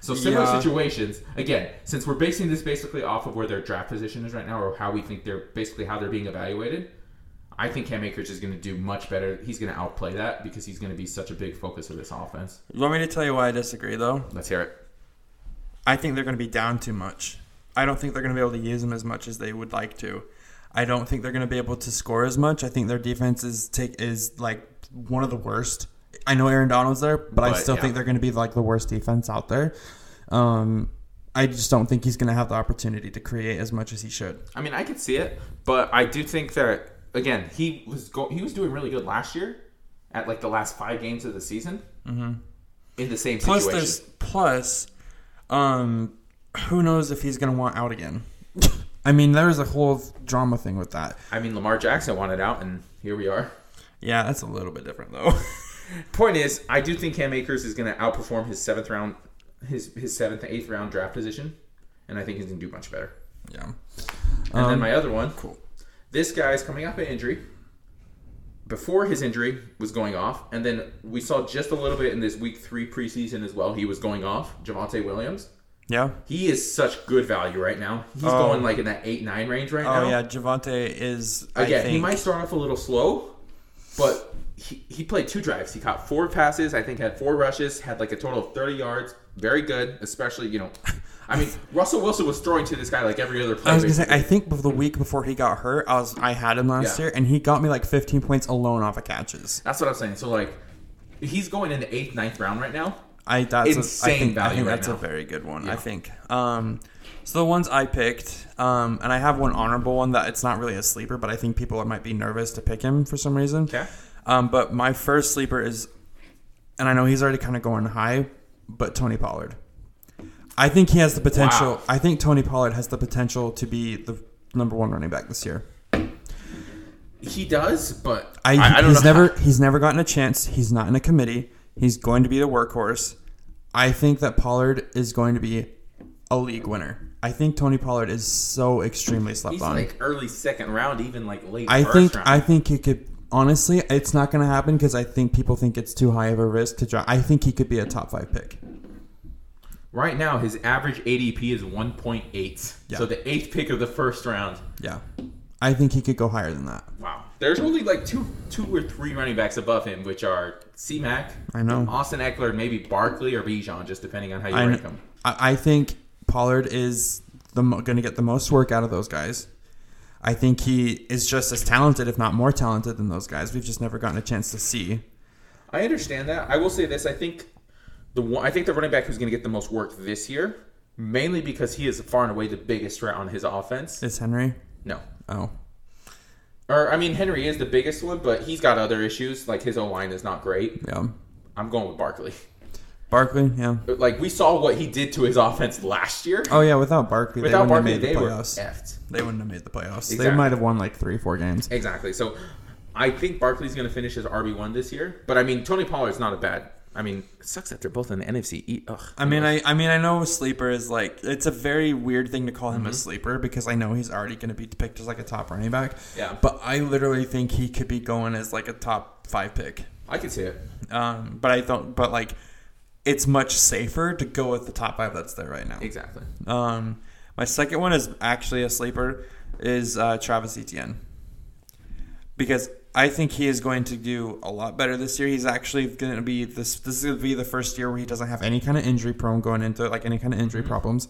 So similar Yeah. situations. Again, since we're basing this basically off of where their draft position is right now, or how we think they're basically how they're being evaluated, I think Cam Akers is going to do much better. He's going to outplay that because he's going to be such a big focus of this offense. You want me to tell you why I disagree, though? Let's hear it. I think they're going to be down too much. I don't think they're going to be able to use them as much as they would like to. I don't think they're going to be able to score as much. I think their defense is take is like one of the worst. I know Aaron Donald's there, but, I still yeah. think they're going to be like the worst defense out there. Um, I just don't think he's going to have the opportunity to create as much as he should. I mean, I could see it, but I do think that again, he was go- he was doing really good last year at like the last five games of the season mm-hmm. in the same Plus, there's plus, um, who knows if he's going to want out again? I mean, there's a whole drama thing with that. I mean, Lamar Jackson wanted out, and here we are. Yeah, that's a little bit different though. Point is, I do think Cam Akers is going to outperform his seventh round, his his seventh eighth round draft position, and I think he's going to do much better. yeah. And then Um, my other one, cool. This guy's coming off an injury. Before his injury was going off, and then we saw just a little bit in this week three preseason as well. He was going off. Javonte Williams, Yeah. He is such good value right now. He's Oh. going like in that eight nine range right oh, now. Oh yeah, Javonte is I Again, he might start off a little slow, but he, he played two drives. He caught four passes. I think had four rushes. Had like a total of thirty yards. Very good, especially you know. I mean, Russell Wilson was throwing to this guy like every other play. I was gonna say. I think the week before he got hurt, I was I had him last Yeah. year, and he got me like 15 points alone off of catches. That's what I'm saying. So like, he's going in the eighth, ninth round right now. I that's Insane a, I think, I think right that's now. a very good one. I think. Um, so the ones I picked, um, and I have one honorable one that it's not really a sleeper, but I think people might be nervous to pick him for some reason. Okay. Um, but my first sleeper is, and I know he's already kind of going high, but Tony Pollard. I think he has the potential. Wow. I think Tony Pollard has the potential to be the number one running back this year. He does, but I, I, I don't he's know. never he's never gotten a chance. He's not in a committee. He's going to be the workhorse. I think that Pollard is going to be a league winner. I think Tony Pollard is so extremely slept he's on. like early second round, even like late. I first think round. I think he could honestly. It's not going to happen because I think people think it's too high of a risk to draft. I think he could be a top five pick. right now his average ADP is 1.8. Yeah. So the eighth pick of the first round. Yeah, I think he could go higher than that. Wow. There's only like two, two or three running backs above him, which are C Mac, I know. Austin Ekeler, maybe Barkley or Bijan, just depending on how you I, rank them. I think Pollard is the going to get the most work out of those guys. I think he is just as talented, if not more talented, than those guys. We've just never gotten a chance to see. I understand that. I will say this: I think the one, I think the running back who's going to get the most work this year, mainly because he is far and away the biggest threat on his offense. Is Henry? No, Oh, or I mean Henry is the biggest one, but he's got other issues. Like his O line is not great. yeah. I'm going with Barkley. Barkley, yeah. But, Like we saw what he did to his offense last year. Oh yeah, without Barkley, they Without wouldn't Barkley, have made they the were playoffs. effed. They wouldn't have made the playoffs. They might have won like three, four games. Exactly. So I think Barkley's going to finish as RB one this year. But I mean, Tony Pollard's not a bad. I mean, it sucks that they're both in the NFC. Ugh. I mean, I, I mean, I know sleeper is like it's a very weird thing to call him Mm-hmm. a sleeper because I know he's already going to be picked as like a top running back. Yeah. But I literally think he could be going as like a top five pick. I can see it. Um, but I don't. But like, it's much safer to go with the top five that's there right now. Exactly. Um, my second one is actually a sleeper, is uh, Travis Etienne, because I think he is going to do a lot better this year. He's actually going to be this. This is going to be the first year where he doesn't have any kind of injury prone going into it, like any kind of injury mm-hmm. problems.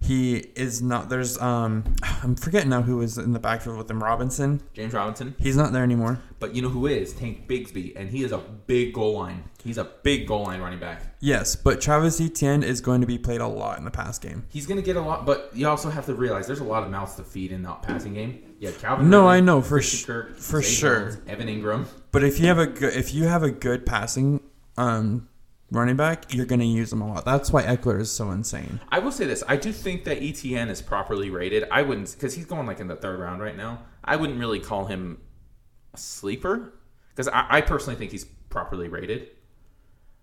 He is not. There's um, I'm forgetting now who was in the backfield with him. Robinson. James Robinson. He's not there anymore. But you know who is? Tank Bigsby. And he is a big goal line. He's a big goal line running back. Yes, but Travis Etienne is going to be played a lot in the pass game. He's going to get a lot, but you also have to realize there's a lot of mouths to feed in that passing game. Yeah, Calvin. No, Ridley, I know, for sh- Kirk, for Zay sure. Jones, Evan Engram. But if you have a good if you have a good passing um, running back, you're going to use them a lot. That's why Ekeler is so insane. I will say this: I do think that ETN is properly rated. I wouldn't because he's going like in the third round right now. I wouldn't really call him a sleeper because I, I personally think he's properly rated.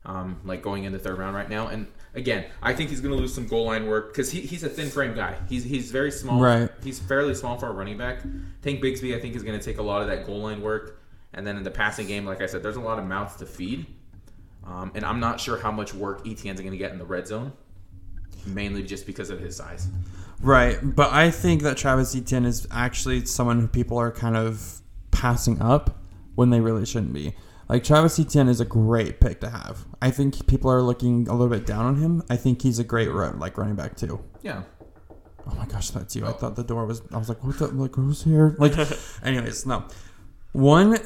Um, like going in the third round right now, and again, I think he's going to lose some goal line work because he, he's a thin frame guy. He's he's very small. Right. He's fairly small for a running back. Tank Bigsby, I think, is going to take a lot of that goal line work, and then in the passing game, like I said, there's a lot of mouths to feed. Um, and I'm not sure how much work ETN's going to get in the red zone, mainly just because of his size. Right, but I think that Travis Etienne is actually someone who people are kind of passing up when they really shouldn't be. Like Travis Etienne is a great pick to have. I think people are looking a little bit down on him. I think he's a great run, like running back too. Yeah. Oh my gosh, that's you. I thought the door was. I was like, what the? Like, who's here? Like, anyways, no. One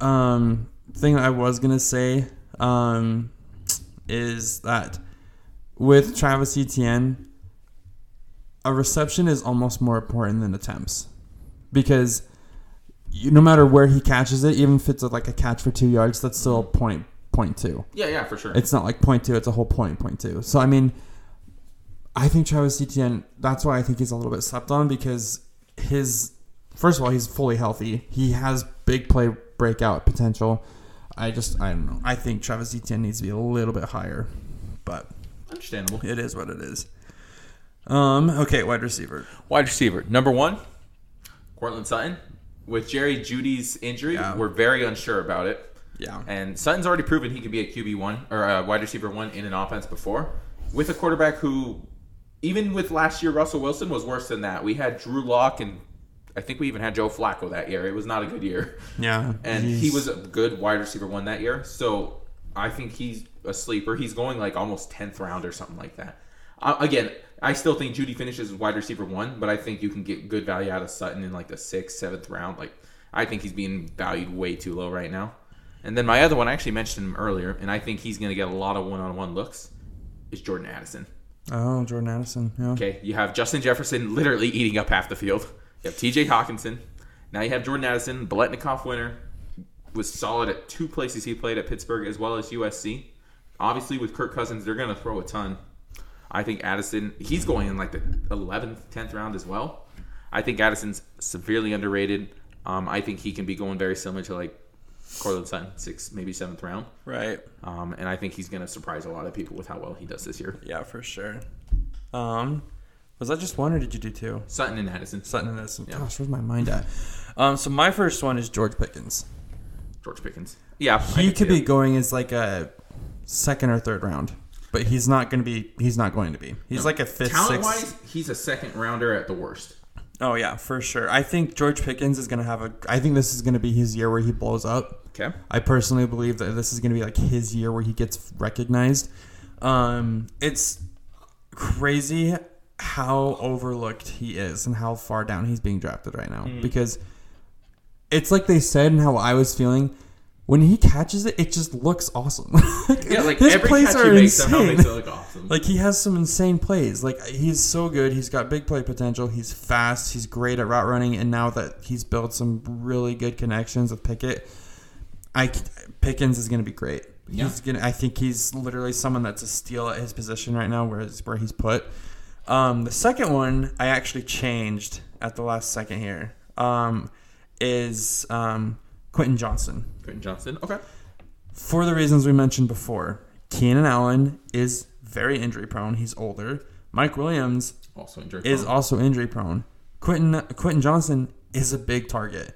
um, thing I was gonna say um, is that with Travis Etienne, a reception is almost more important than attempts because you, no matter where he catches it, even if it's like a catch for two yards, that's still point point two. Yeah, yeah, for sure. It's not like point two; it's a whole point point two. So I mean, I think Travis Etienne. That's why I think he's a little bit slept on because his first of all he's fully healthy. He has big play breakout potential. I just I don't know. I think Travis Etienne needs to be a little bit higher, but Understandable. it is what it is. Um. Okay, wide receiver. Wide receiver. Number one, Courtland Sutton. With Jerry Jeudy's injury, Yeah. we're very unsure about it. Yeah. And Sutton's already proven he could be a QB one or a wide receiver one in an offense before, with a quarterback who even with last year, Russell Wilson was worse than that. We had Drew Lock and I think we even had Joe Flacco that year. It was not a good year. Yeah, And he was a good wide receiver one that year. So I think he's a sleeper. He's going like almost 10th round or something like that. Uh, again, I still think Jeudy finishes wide receiver one, but I think you can get good value out of Sutton in like the sixth, seventh round. Like, I think he's being valued way too low right now. And then my other one, I actually mentioned him earlier, and I think he's going to get a lot of one on one looks, is Jordan Addison. Oh, Jordan Addison. Yeah. Okay, you have Justin Jefferson literally eating up half the field. You have T.J. Hockenson. Now you have Jordan Addison, Biletnikoff winner, was solid at two places he played at Pittsburgh as well as USC. Obviously, with Kirk Cousins, they're going to throw a ton. I think Addison, he's going in like the 11th, 10th round as well. I think Addison's severely underrated. Um, I think he can be going very similar to like Courtland Sutton, sixth, maybe seventh round. Right. Um, and I think he's going to surprise a lot of people with how well he does this year. Yeah, for sure. Um, was that just one or did you do two? Sutton and Addison, Sutton and Addison. Yeah. Gosh, where's my mind at? Um, so my first one is George Pickens. George Pickens. Yeah, He could be that. going as like a second or third round, but he's not going to be. He's not going to be. He's like a fifth, talent wise, he's a second rounder at the worst. Oh yeah, for sure. I think George Pickens is going to have a. I think this is going to be his year where he blows up. Okay. I personally believe that this is going to be like his year where he gets recognized. Um, it's crazy how overlooked he is and how far down he's being drafted right now mm. because it's like they said and how I was feeling when he catches it, it just looks awesome. Yeah, like his every plays catch are he makes somehow insane. makes it look awesome. Like he has some insane plays. Like he's so good. He's got big play potential. He's fast. He's great at route running. And now that he's built some really good connections with Pickett, I Pickens is going to be great. Yeah. He's gonna. I think he's literally someone that's a steal at his position right now, where where he's put. Um, the second one I actually changed at the last second here. Um, is um, Quentin Johnston Quentin Johnston. Okay. for the reasons we mentioned before. Keenan Allen is very injury prone. He's older. Mike Williams Also injured. is also injury prone. Quentin Quentin Johnston is a big target,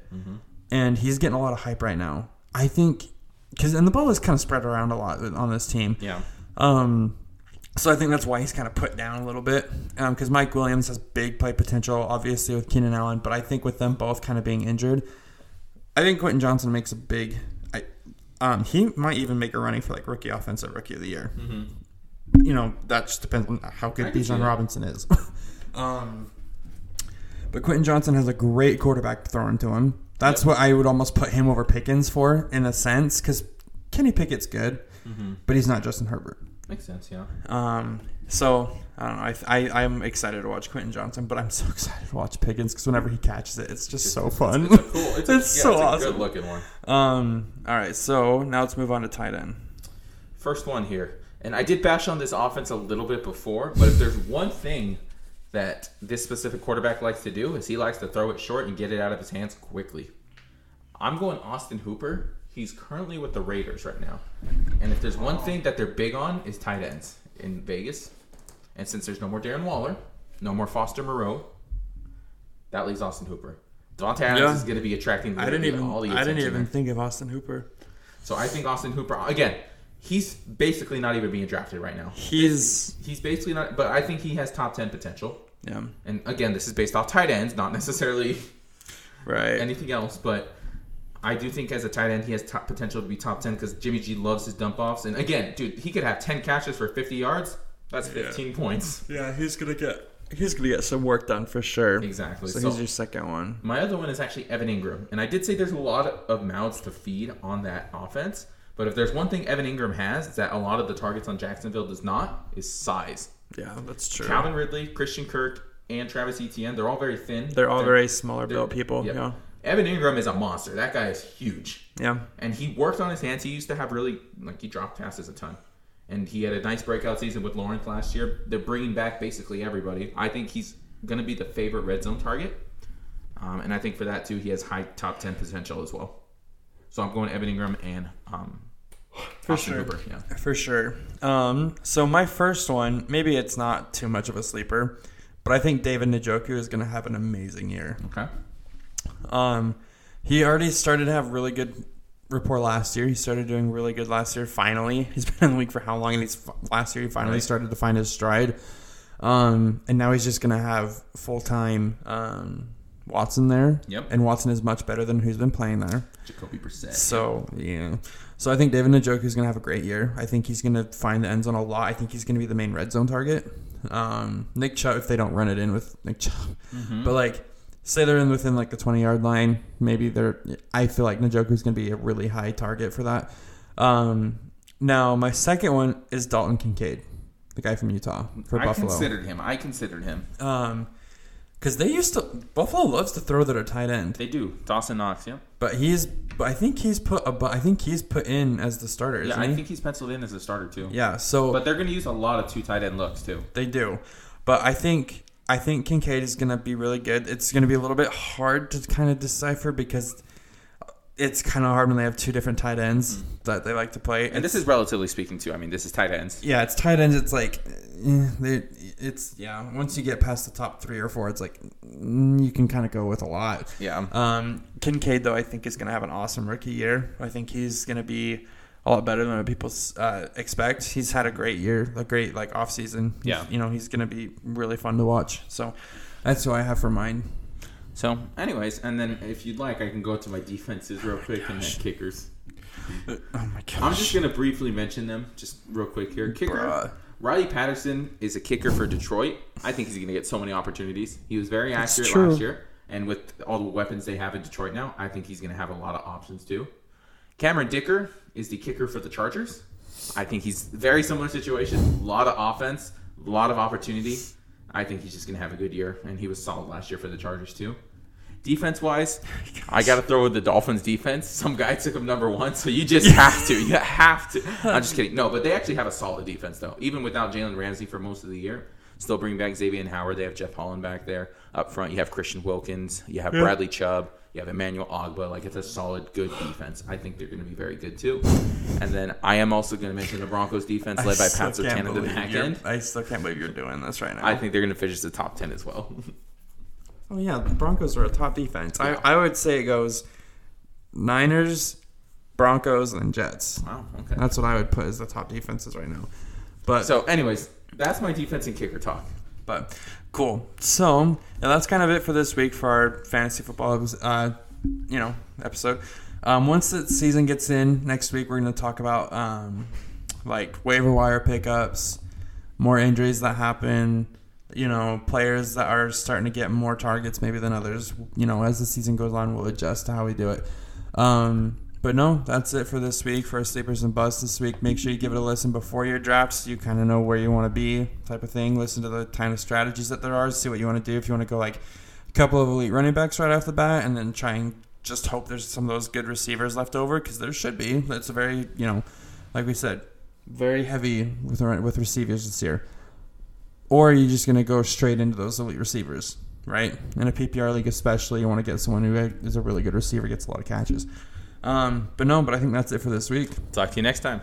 and he's getting a lot of hype right now. I think because and the ball is kind of spread around a lot on this team. yeah. Um, so I think that's why he's kind of put down a little bit. Because Mike Williams has big play potential, obviously with Keenan Allen, but I think with them both kind of being injured, I think Quentin Johnston makes a big. I, um, he might even make a running for like rookie offensive rookie of the year. You know, that just depends on how good Bijan. Robinson is. um, but Quentin Johnston has a great quarterback thrown to him. That's Yep. what I would almost put him over Pickens for, in a sense, because Kenny Pickett's good, but he's not Justin Herbert. Makes sense. Yeah. Um, so I don't know. I, I I'm excited to watch Quentin Johnston, but I'm so excited to watch Pickens because whenever he catches it, it's just so fun. It's a cool. It's, a, It's yeah, so it's awesome. Good looking one. um. All right. So now let's move on to tight end. First one here, and I did bash on this offense a little bit before, but if there's one thing that this specific quarterback likes to do is he likes to throw it short and get it out of his hands quickly. I'm going Austin Hooper. He's currently with the Raiders right now, and if there's one thing that they're big on is tight ends in Vegas, and since there's no more Darren Waller, no more Foster Moreau, that leaves Austin Hooper. Davante Adams Yeah. is going to be attracting. I didn't even all the I didn't even there. think of Austin Hooper. So I think Austin Hooper again. He's basically not even being drafted right now. He's He's basically not, but I think he has top ten potential. yeah And again, this is based off tight ends, not necessarily right. anything else. But I do think as a tight end, he has top potential to be top ten because Jimmy G loves his dump offs. And again, dude, he could have ten catches for fifty yards. That's fifteen points. yeah, he's gonna get he's gonna get some work done for sure. Exactly. So, So, he's your second one. my other one is actually Evan Engram, and I did say there's a lot of mouths to feed on that offense. But if there's one thing Evan Engram has that a lot of the targets on Jacksonville does not, is size. Yeah, that's true. Calvin Ridley, Christian Kirk, and Travis Etienne, they're all very thin. They're all very smaller built people. yep. Yeah, Evan Engram is a monster. That guy is huge. yeah. And he worked on his hands. He used to have really, like, he dropped passes a ton. And he had a nice breakout season with Lawrence last year. They're bringing back basically everybody. I think he's going to be the favorite red zone target. Um, and I think for that, too, he has high top 10 potential as well. So I'm going Evan Engram and um, For Austin sure. Hooper. Yeah. For sure. Um, so my first one, maybe it's not too much of a sleeper, but I think David Njoku is going to have an amazing year. Okay. Um, he already started to have really good rapport last year. He started doing really good last year. Finally, he's been in the league for how long? And he's last year he finally Right. started to find his stride. Um, and now he's just gonna have full time um, Watson there. Yep. And Watson is much better than who's been playing there. Jacoby Brissett. So yeah. So I think David Njoku is gonna have a great year. I think he's gonna find the end zone a lot. I think he's gonna be the main red zone target. Um, Nick Chubb, if they don't run it in with Nick Chubb, Mhm. but like say they're in within like the twenty yard line, maybe they're. I feel like Njoku is gonna be a really high target for that. Um, now my second one is Dalton Kincaid, the guy from Utah for I Buffalo. I considered him. I considered him. Um, because they used to Buffalo loves to throw their tight end, They do. Dawson Knox. Yeah. but he's. But I think he's put a. I think he's put in as the starter. Yeah. I he? think he's penciled in as a starter too. Yeah. So But they're going to use a lot of two tight end looks too. They do, but I think I think Kincaid is gonna be really good. It's gonna be a little bit hard to kind of decipher because it's kind of hard when they have two different tight ends that they like to play. And this is relatively speaking too. I mean, this is tight ends. yeah, it's tight ends. It's like eh, it's yeah. Once you get past the top three or four, it's like mm, you can kind of go with a lot. Yeah. Um, Kincaid, though, I think is going to have an awesome rookie year. I think he's going to be a lot better than what people uh, expect. He's had a great year, a great like off season. Yeah. you know, he's going to be really fun to watch. So that's who I have for mine. So, anyways, and then if you'd like, I can go to my defenses real quick and then kickers. Oh my gosh! I'm just gonna briefly mention them, just real quick here. Kicker. Bruh. Riley Patterson is a kicker for Detroit. I think he's gonna get so many opportunities. He was very accurate last year, and with all the weapons they have in Detroit now, I think he's gonna have a lot of options too. Cameron Dicker is the kicker for the Chargers. I think he's very similar situation. A lot of offense, a lot of opportunity. I think he's just gonna have a good year, and he was solid last year for the Chargers too. Defense wise, I got to throw with the Dolphins defense. Some guy took him number one, so you just have to. You have to. I'm just kidding. No, but they actually have a solid defense though. Even without Jalen Ramsey for most of the year, still bring back Xavien and Howard. They have Jevon Holland back there up front. You have Christian Wilkins. You have Bradley Chubb. You have Emmanuel Ogbah. Like it's a solid, good defense. I think they're going to be very good too. And then I am also going to mention the Broncos defense led by still Pat can't at the believe back end. I still can't believe you're doing this right now. I think they're going to finish the top ten as well. oh yeah, the Broncos are a top defense. Yeah. I I would say it goes Niners, Broncos, and Jets. wow. Okay. That's what I would put as the top defenses right now. But So, anyways, that's my defense and kicker talk. But cool. So that's kind of it for this week for our fantasy football, uh, you know, episode. Um, once the season gets in next week, we're going to talk about um, like waiver wire pickups, more injuries that happen. You know, players that are starting to get more targets maybe than others. You know, as the season goes on, we'll adjust to how we do it. Um, but no, that's it for this week for sleepers and busts this week. Make sure you give it a listen before your drafts. So you kind of know where you want to be, type of thing. Listen to the kind of strategies that there are. See what you want to do. If you want to go like a couple of elite running backs right off the bat, and then try and just hope there's some of those good receivers left over because there should be. It's a very you know, like we said, very heavy with with receivers this year. Or are you just going to go straight into those elite receivers, right? In a PPR league, especially, you want to get someone who is a really good receiver, gets a lot of catches. Um, but no, but I think that's it for this week. Talk to you next time.